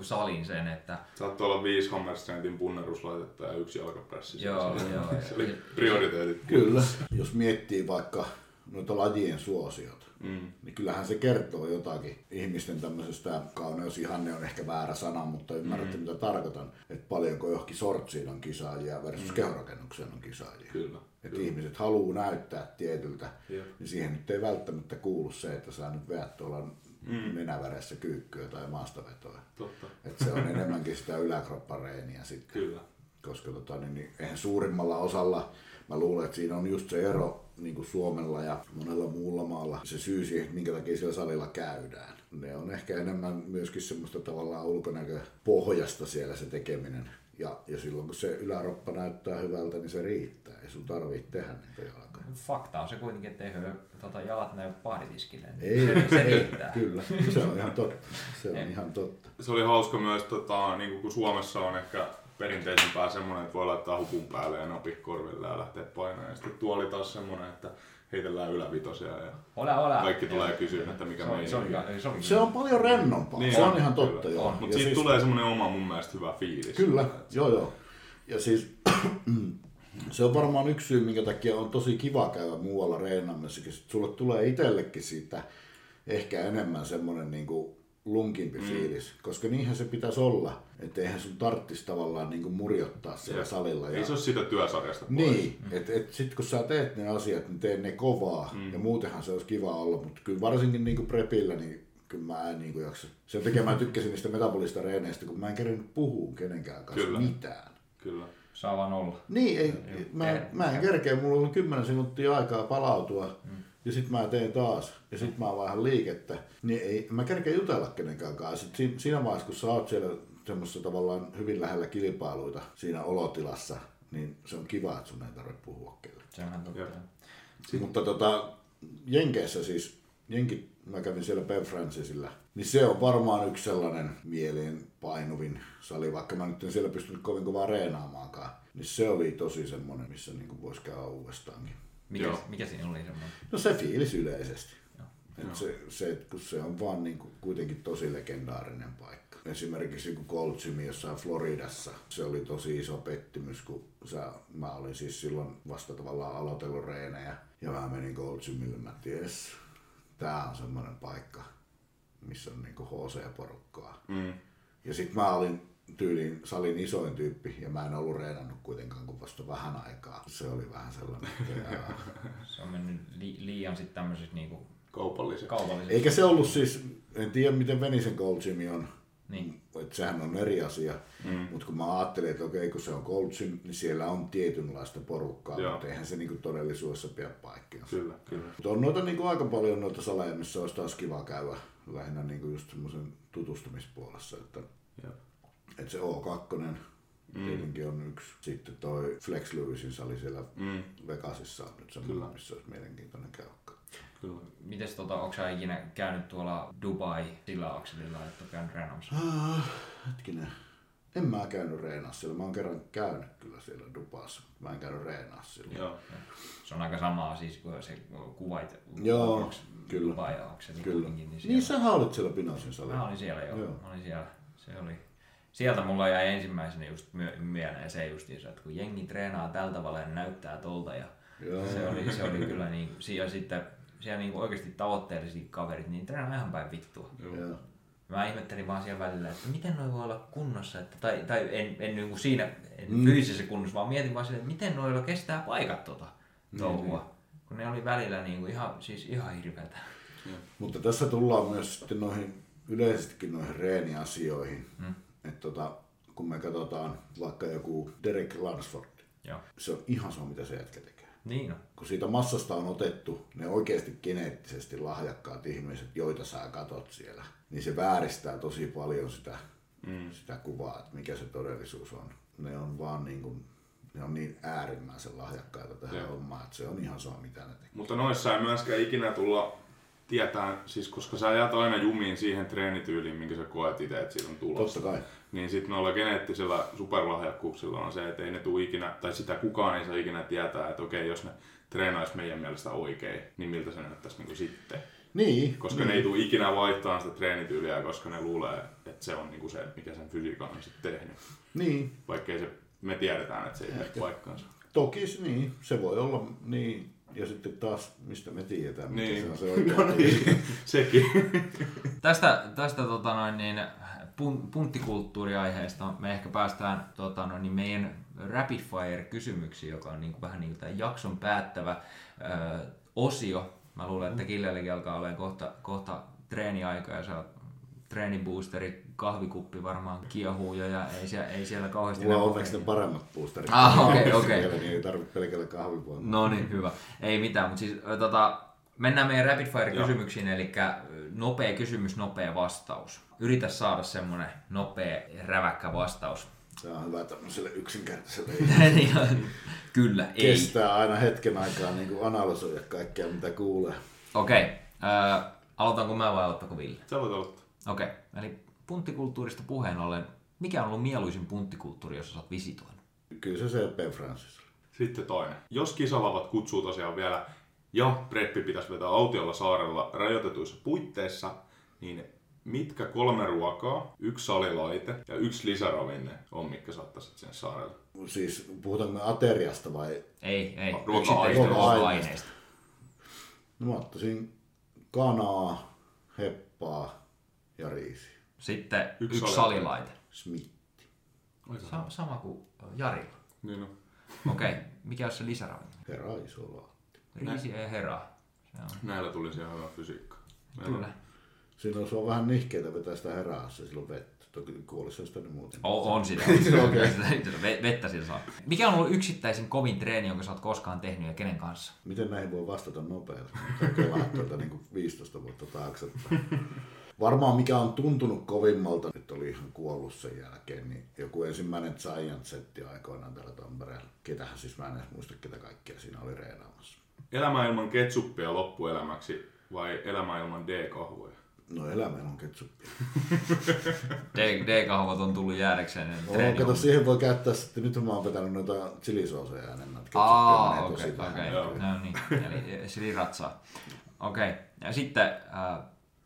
salin sen, että... Saattoi olla viisi Hammerstrantin punneruslaitetta ja yksi jalkapressi. Joo, joo. se oli prioriteetit. Kyllä. Jos miettii vaikka noita lajien suosiot, mm. niin kyllähän se kertoo jotakin ihmisten tämmöisestä, kauneusihanne on ehkä väärä sana, mutta ymmärrätte mm. mitä tarkoitan, että paljonko johonkin sortsiin on kisaajia versus mm. kehorakennukseen on kisaajia. Kyllä. Että Kyllä. ihmiset haluaa näyttää tietyltä, Jep. niin siihen nyt ei välttämättä kuulu se, että sä nyt veät tuolla mm. nenäväressä kyykkyä tai maastavetoa. Totta. Et se on enemmänkin sitä yläkroppareeniä sitten. Kyllä. Koska tota, niin, niin, eihän suurimmalla osalla, mä luulen, että siinä on just se ero niin kuin Suomella ja monella muulla maalla, se syy siihen, että minkä takia siellä salilla käydään. Ne on ehkä enemmän myöskin semmoista tavallaan ulkonäköpohjasta siellä se tekeminen. Ja, ja silloin kun se yläroppa näyttää hyvältä, niin se riittää. Ei sun tarvitse tehdä niitä jalkoja. Fakta on se kuitenkin, että ei tota, jalat näy paaritiskille. Ei, se, se riittää. Kyllä, se on ihan totta. Se on ei. ihan totta. Se oli hauska myös, tota, niin kun Suomessa on ehkä perinteisempää semmoinen, että voi laittaa hupun päälle ja napi korville ja lähteä painamaan. Ja sitten tuoli taas semmoinen, että heitellään ylävitosia ja ole, ole. kaikki tulee kysyä, että mikä se on, se, on, se on paljon rennompaa, niin, se on, on ihan totta. Kyllä. Joo. Mutta siitä siis, tulee semmoinen oma mun mielestä hyvä fiilis. Kyllä, joo joo. Ja siis se on varmaan yksi syy, minkä takia on tosi kiva käydä muualla reenaamissakin. Sulle tulee itsellekin siitä ehkä enemmän semmoinen niin kuin lunkimpi mm. fiilis, koska niinhän se pitäisi olla, että eihän sun tarttisi tavallaan niin murjottaa siellä ja. salilla. Ei ja... se ole siitä työsarjasta pois. Niin, mm. että et sit kun sä teet ne asiat, niin tee ne kovaa mm. ja muutenhan se olisi kiva olla, mutta kyllä varsinkin niin kuin prepillä, niin kyllä mä en niin kuin jaksa. Sen takia mä tykkäsin niistä metabolista reeneistä, kun mä en kerännyt puhua kenenkään kanssa kyllä. mitään. Kyllä. Saa vaan olla. Niin, ei, mä, mä en kerkeä, mulla on 10 sekuntia aikaa palautua. Mm ja sitten mä teen taas, ja sitten mä vaihan liikettä, niin ei, mä kerkeä jutella kenenkään kanssa. Sitten siinä vaiheessa, kun sä oot siellä semmoisessa tavallaan hyvin lähellä kilpailuita siinä olotilassa, niin se on kiva, että sun ei tarvitse puhua kelle. Se on totta. Mutta tota, Jenkeissä siis, Jenkit, mä kävin siellä Ben Francisilla, niin se on varmaan yksi sellainen mieleen painuvin sali, vaikka mä nyt en siellä pystynyt kovin kovaa reenaamaankaan. Niin se oli tosi semmoinen, missä niin voisi käydä uudestaankin. Mikä, mikä siinä oli semmoinen? No se fiilis yleisesti. Et se, se, että kun se on vaan niin kuin kuitenkin tosi legendaarinen paikka. Esimerkiksi kun Gold Gym jossain Floridassa, se oli tosi iso pettymys, kun sä, mä olin siis silloin vasta tavallaan aloitellut reenejä. Ja mä menin Gold Gymille, mä ties, tää on semmoinen paikka, missä on niinku HC-porukkaa. Mm. Ja sit mä olin tyyliin salin isoin tyyppi ja mä en ollut reenannut kuitenkaan kuin vasta vähän aikaa. Se oli vähän sellainen, että Se on mennyt li- liian sitten tämmöisessä niinku kaupallisen. kaupallisen. Eikä se ollut siis, en tiedä miten Venisen Gold Gym on, Niin. että sehän on eri asia. Mm. Mutta kun mä ajattelin, että okei, kun se on Cold Gym, niin siellä on tietynlaista porukkaa, Joo. mutta eihän se niinku todellisuudessa pidä paikkiansa. Kyllä, kyllä. Mutta on noita niinku aika paljon noita saleja, missä olisi taas kiva käydä lähinnä niinku just semmoisen tutustumispuolessa, että, Joo. Että se O2 mm. tietenkin on yksi. Sitten toi Flex Lewisin sali siellä Mm, Vegasissa on nyt semmoinen, Kyllä. missä olisi mielenkiintoinen käydä. kyllä. Mites tota, onko sä ikinä käynyt tuolla Dubai sillä akselilla, että on käynyt reenaamassa? Ah, hetkinen. En mä käynyt reenaa siellä. Mä oon kerran käynyt kyllä siellä Dubassa. Mä en käynyt reenaa siellä. Joo. Se on aika samaa siis kuin se kuvait Joo, kyllä. Dubai akseli Kyllä. niin Niin siellä. sähän olit siellä Pinosin salilla. Mä olin siellä joo. Joo. Mä olin siellä. Se oli. Sieltä mulla jäi ensimmäisenä just mieleen se justiinsa, että kun jengi treenaa tällä tavalla ja näyttää tolta ja Joo. se oli, se oli kyllä niin, ja sitten siellä niin oikeasti tavoitteellisia kaverit, niin treenaa ihan päin vittua. Joo. Mä ihmettelin vaan siellä välillä, että miten noi voi olla kunnossa, että, tai, tai en, en niin kuin siinä en mm. fyysisessä kunnossa, vaan mietin vaan silleen, että miten noilla kestää paikat tota touhua. Kun ne oli välillä niin kuin ihan, siis ihan hirveätä. Mutta tässä tullaan myös sitten noihin yleisestikin noihin reeniasioihin. Mm. Että tota, kun me katsotaan vaikka joku Derek Lansford, Joo. se on ihan sama mitä se jätkä tekee. Niin on. Kun siitä massasta on otettu ne oikeasti geneettisesti lahjakkaat ihmiset, joita sä katot siellä, niin se vääristää tosi paljon sitä, mm. sitä kuvaa, että mikä se todellisuus on. Ne on vaan niin kuin, ne on niin äärimmäisen lahjakkaita tähän Joo. hommaan, että se on ihan sama mitä ne tekee. Mutta noissa ei myöskään ikinä tulla tietää, siis koska sä jäät aina jumiin siihen treenityyliin, minkä sä koet itse, että siitä on tulossa. Totta kai. Niin sitten noilla geneettisillä superlahjakkuuksilla on se, että ei ne tule ikinä, tai sitä kukaan ei saa ikinä tietää, että okei, jos ne treenaisi meidän mielestä oikein, niin miltä se näyttäisi niin sitten. Niin, Koska niin. ne ei tule ikinä vaihtamaan sitä treenityyliä, koska ne luulee, että se on niin se, mikä sen fysiikan on sitten tehnyt. niin, Vaikkei se, me tiedetään, että se ei pidä paikkaansa. Toki se- niin, se voi olla niin. Ja sitten taas, mistä me tiedetään, mikä Niin. se on se oikea. No niin, sekin. Tästä, tästä tota noin, niin, pun, punttikulttuuriaiheesta me ehkä päästään tota noin, niin meidän rapid fire kysymyksiin, joka on niin kuin, vähän niin kuin tämän jakson päättävä ö, osio. Mä luulen, että Killellekin alkaa olemaan kohta, kohta treeniaika ja sä oot treeniboosteri, kahvikuppi varmaan kiehuu jo ja ei, siellä, ei siellä kauheasti... Mulla on onneksi ne paremmat boosterit. Ah, okei, okei. Vielä, niin ei tarvitse pelkällä kahvivoimalla. No niin, hyvä. Ei mitään, mutta siis tota, mennään meidän rapid fire kysymyksiin, eli nopea kysymys, nopea vastaus. Yritä saada semmonen nopea, räväkkä vastaus. Se on hyvä tämmöiselle yksinkertaiselle. Ihan, Kyllä, ei. Kestää aina hetken aikaa niin kuin analysoida kaikkea, mitä kuulee. Okei, okay. aloitanko mä vai aloittako Ville? Sä voit aloittaa. Okei, okay. eli punttikulttuurista puheen ollen, mikä on ollut mieluisin punttikulttuuri, jossa sä oot visitoinut? Kyllä se se P. Francis. Sitten toinen. Jos kisalavat kutsuu tosiaan vielä ja preppi pitäisi vetää autiolla saarella rajoitetuissa puitteissa, niin mitkä kolme ruokaa, yksi salilaite ja yksi lisäravinne on, mitkä saattaisit sen saarelle? Siis puhutaanko me ateriasta vai? Ei, ei, Ruoka-aineista. No mä ottaisin kanaa, heppaa ja riisiä. Sitten Yksi yksi, salilaite. salilaite. Smitti. Sa- sama kuin Jarilla. Niin on. Okei, okay. mikä on se lisäravinne? Herra iso laatti. Riisi ei on. Näillä tulisi ihan hyvä fysiikka. Kyllä. Siinä on, se on vähän nihkeitä vetää sitä herässä silloin vettä. Toki kuolisi sitä niin muuten. O- on sitä. Okei. Ve- Vettä sillä saa. Mikä on ollut yksittäisin kovin treeni, jonka sä oot koskaan tehnyt ja kenen kanssa? Miten näihin voi vastata nopeasti? Kelaa tuolta niin kuin 15 vuotta taaksepäin. Varmaan mikä on tuntunut kovimmalta, nyt oli ihan kuollut sen jälkeen, niin joku ensimmäinen Giant setti aikoinaan täällä Tampereella. Ketähän siis mä en edes muista, ketä kaikkia siinä oli reenaamassa. Elämä ilman ketsuppia loppuelämäksi vai elämä ilman D-kahvoja? No elämä on ketsuppia. D-kahvat on tullut jäädäkseen. No, kato, on- siihen voi käyttää sitten, nyt mä oon vetänyt noita chilisooseja enemmän. että Aa, okei, okei. No niin, eli siliratsaa. Okei, ja sitten äh,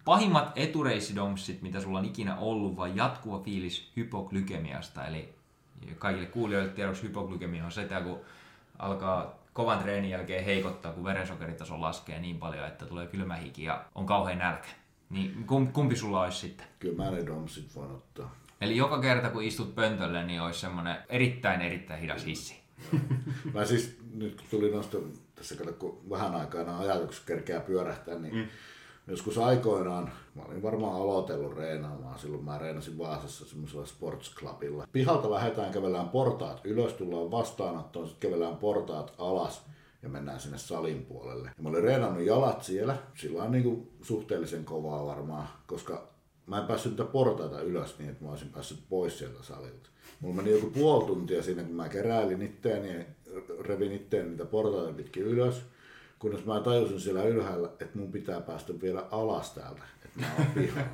pahimmat etureissidomsit, mitä sulla on ikinä ollut, vai jatkuva fiilis hypoglykemiasta, eli kaikille kuulijoille tiedoksi hypoglykemia on sitä, kun alkaa kovan treenin jälkeen heikottaa, kun verensokeritaso laskee niin paljon, että tulee kylmähiki ja on kauhean nälkä. Niin kum- kumpi sulla olisi sitten? Kyllä mä ne domsit voin ottaa. Eli joka kerta kun istut pöntölle, niin olisi semmoinen erittäin erittäin hidas hissi. Mä siis nyt kun tuli noista, tässä kato, kun vähän aikaa nämä ajatukset kerkeää pyörähtää, niin mm. Joskus aikoinaan, mä olin varmaan aloitellut reenaamaan, silloin mä reenasin Vaasassa semmoisella sports clubilla. Pihalta lähdetään, kävellään portaat ylös, tullaan vastaanottoon, sitten kävellään portaat alas ja mennään sinne salin puolelle. Ja mä olin reenannut jalat siellä, sillä on niin kuin suhteellisen kovaa varmaan, koska mä en päässyt niitä portaita ylös niin, että mä olisin päässyt pois sieltä salilta. Mulla meni joku puoli tuntia siinä, kun mä keräilin itteeni, revin itteeni niitä portaita pitkin ylös kunnes mä tajusin siellä ylhäällä, että mun pitää päästä vielä alas täältä, että mä oon pihalla.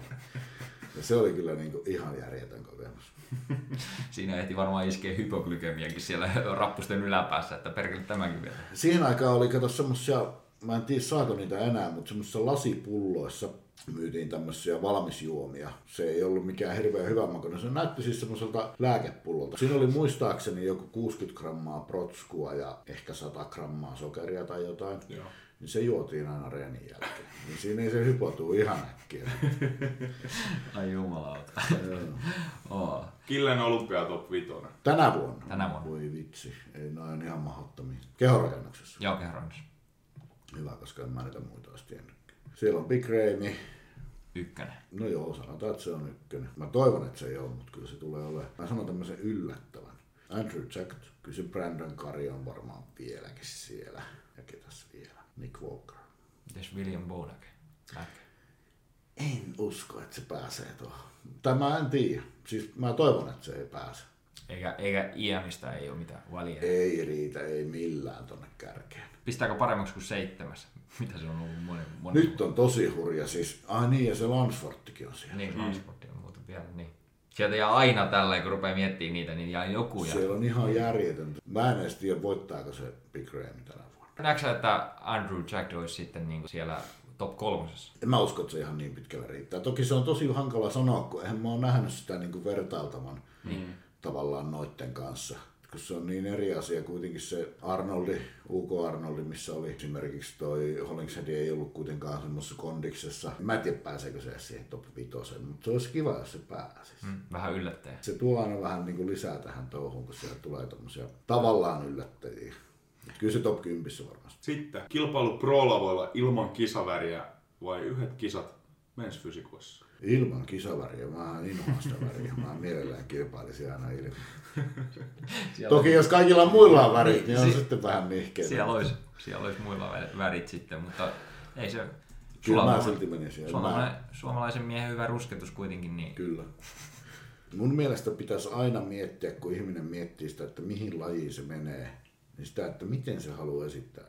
Ja se oli kyllä niin kuin ihan järjetön kokemus. Siinä ehti varmaan iskeä hypoglykemiakin siellä rappusten yläpäässä, että perkele tämäkin vielä. Siihen aikaan oli kato semmosia, mä en tiedä saako niitä enää, mutta semmoisissa lasipulloissa myytiin tämmöisiä valmisjuomia. Se ei ollut mikään hirveän hyvä makuinen. Se näytti siis semmoiselta lääkepullolta. Siinä oli muistaakseni joku 60 grammaa protskua ja ehkä 100 grammaa sokeria tai jotain. Joo. Niin se juotiin aina reenin jälkeen. Niin siinä ei se hypotuu ihan äkkiä. Ai jumalauta. Oo. Killen olympia top 5. Tänä vuonna. Tänä vuonna. Voi vitsi, ei noin ihan mahdottomia. Kehorakennuksessa. Joo, kerroinnissa. Hyvä, koska en mä niitä muita olisi tiennyt. Siellä on Big Ramy. Ykkönen. No joo, sanotaan, että se on ykkönen. Mä toivon, että se ei ole, mutta kyllä se tulee olemaan. Mä sanon tämmöisen yllättävän. Andrew Jack, kyllä se Brandon Curry on varmaan vieläkin siellä. Ja ketäs vielä? Nick Walker. Mites William? Lätkö? En usko, että se pääsee tuohon. Tai mä en tiedä. Siis mä toivon, että se ei pääse. Eikä, eikä iänistä ei ole mitään väliä. Ei riitä, ei millään tonne kärkeen. Pistääkö paremmaksi kuin seitsemäs? Mitä se on ollut monen, monen Nyt on tosi hurja siis. Ai niin, ja se Lansforttikin on siellä. Niin, transportti on muuten vielä, niin. Sieltä jää aina tällä, kun rupeaa miettimään niitä, niin jää joku. Ja... Siellä on ihan järjetöntä. Mä en edes tiedä, voittaako se Big Ramy tänä vuonna. Näetkö että Andrew Jack olisi sitten niin siellä top kolmosessa? En mä usko, että se ihan niin pitkälle riittää. Toki se on tosi hankala sanoa, kun eihän mä oon nähnyt sitä niin kuin vertailtavan mm. tavallaan noitten kanssa. Kun se on niin eri asia kuitenkin se Arnoldi, UK Arnoldi, missä oli esimerkiksi toi Hollingshead ei ollut kuitenkaan semmoisessa kondiksessa. Mä en tiedä pääseekö se siihen top 5, mutta se olisi kiva, jos se pääsisi. Mm, vähän yllättäen. Se tuo aina vähän niin kuin lisää tähän touhuun, kun siellä tulee tommosia tavallaan yllättäjiä. Mut kyllä se top 10 varmasti. Sitten kilpailu pro-lavoilla ilman kisaväriä vai yhdet kisat mensfysikoissa? Ilman kisaväriä, mä inhoan sitä väriä. Mä mielellään kilpailisin aina ilman. Siellä Toki jos kaikilla muilla on värit, niin on Si- sitten vähän nihkeä. Siellä olisi, siellä olisi muilla vä- värit sitten, mutta ei se... Kyllä mä silti menisin. Suomalainen, suomalaisen miehen hyvä rusketus kuitenkin, niin Kyllä. Mun mielestä pitäisi aina miettiä, kun ihminen miettii sitä, että mihin lajiin se menee, niin sitä, että miten se haluaa esittää.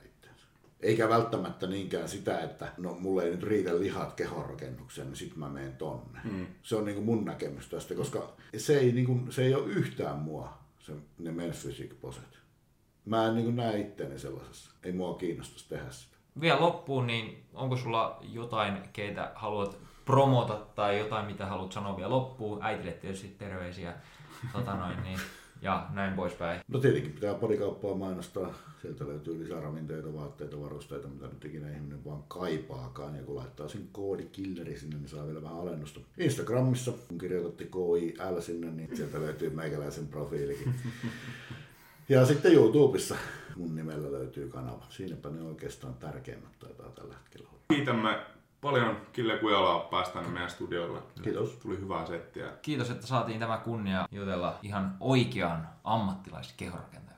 Eikä välttämättä niinkään sitä, että no mulle ei nyt riitä lihat kehonrakennukseen, niin sit mä menen tonne. Mm. Se on niinku mun näkemys tästä, koska se ei, niinku, se ei ole yhtään mua, se, ne men's poset. Mä en niinku näe itteeni sellaisessa. Ei mua kiinnostaisi tehdä sitä. vielä loppuun, niin onko sulla jotain, keitä haluat promota tai jotain, mitä haluat sanoa vielä loppuun? Äitille tietysti terveisiä tota noin, niin, ja näin poispäin. No tietenkin pitää parikauppaa mainostaa. Sieltä löytyy lisää ravinteita, vaatteita, varusteita, mitä nyt ikinä ihminen vaan kaipaakaan. Ja kun laittaa sen koodi killeri sinne, niin saa vielä vähän alennusta. Instagramissa, kun kirjoitatte KIL sinne, niin sieltä löytyy meikäläisen profiilikin. Ja sitten YouTubessa mun nimellä löytyy kanava. Siinäpä ne oikeastaan tärkeimmät taitaa tällä hetkellä olla. Kiitämme paljon Kille Kujalaa päästä tänne meidän studiolle. Kiitos. Tuli hyvää settiä. Kiitos, että saatiin tämä kunnia jutella ihan oikean ammattilaiskehorakentajan kanssa.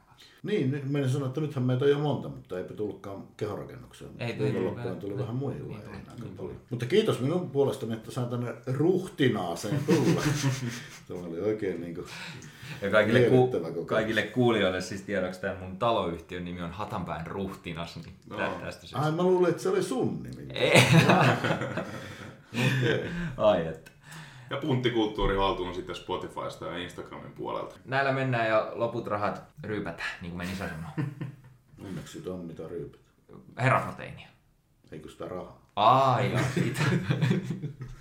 Niin, nyt menin sanoa, että nythän meitä on jo monta, mutta eipä tullutkaan kehorakennukseen. Ei tullut. Viikonloppuun tuli Niin, vähän muihin niin aika niin paljon. Mutta kiitos minun puolestani, että saan tänne ruhtinaaseen tulla. Tämä oli oikein niin kuin... Ja kaikille, ku, kaikille kuulijoille siis tiedoksi tämän mun taloyhtiön nimi on Hatanpään ruhtinas, niin No. tä- tästä syystä. Ai mä luulen, että se oli sun nimi. Ai että. Ja punttikulttuuri haltuun sitten Spotifysta ja Instagramin puolelta. Näillä mennään ja loput rahat ryypätään, niin kuin meni sanoo. Onneksi siitä on mitä ryypät. Herraproteiinia. Eikö sitä rahaa? Ai, ja siitä.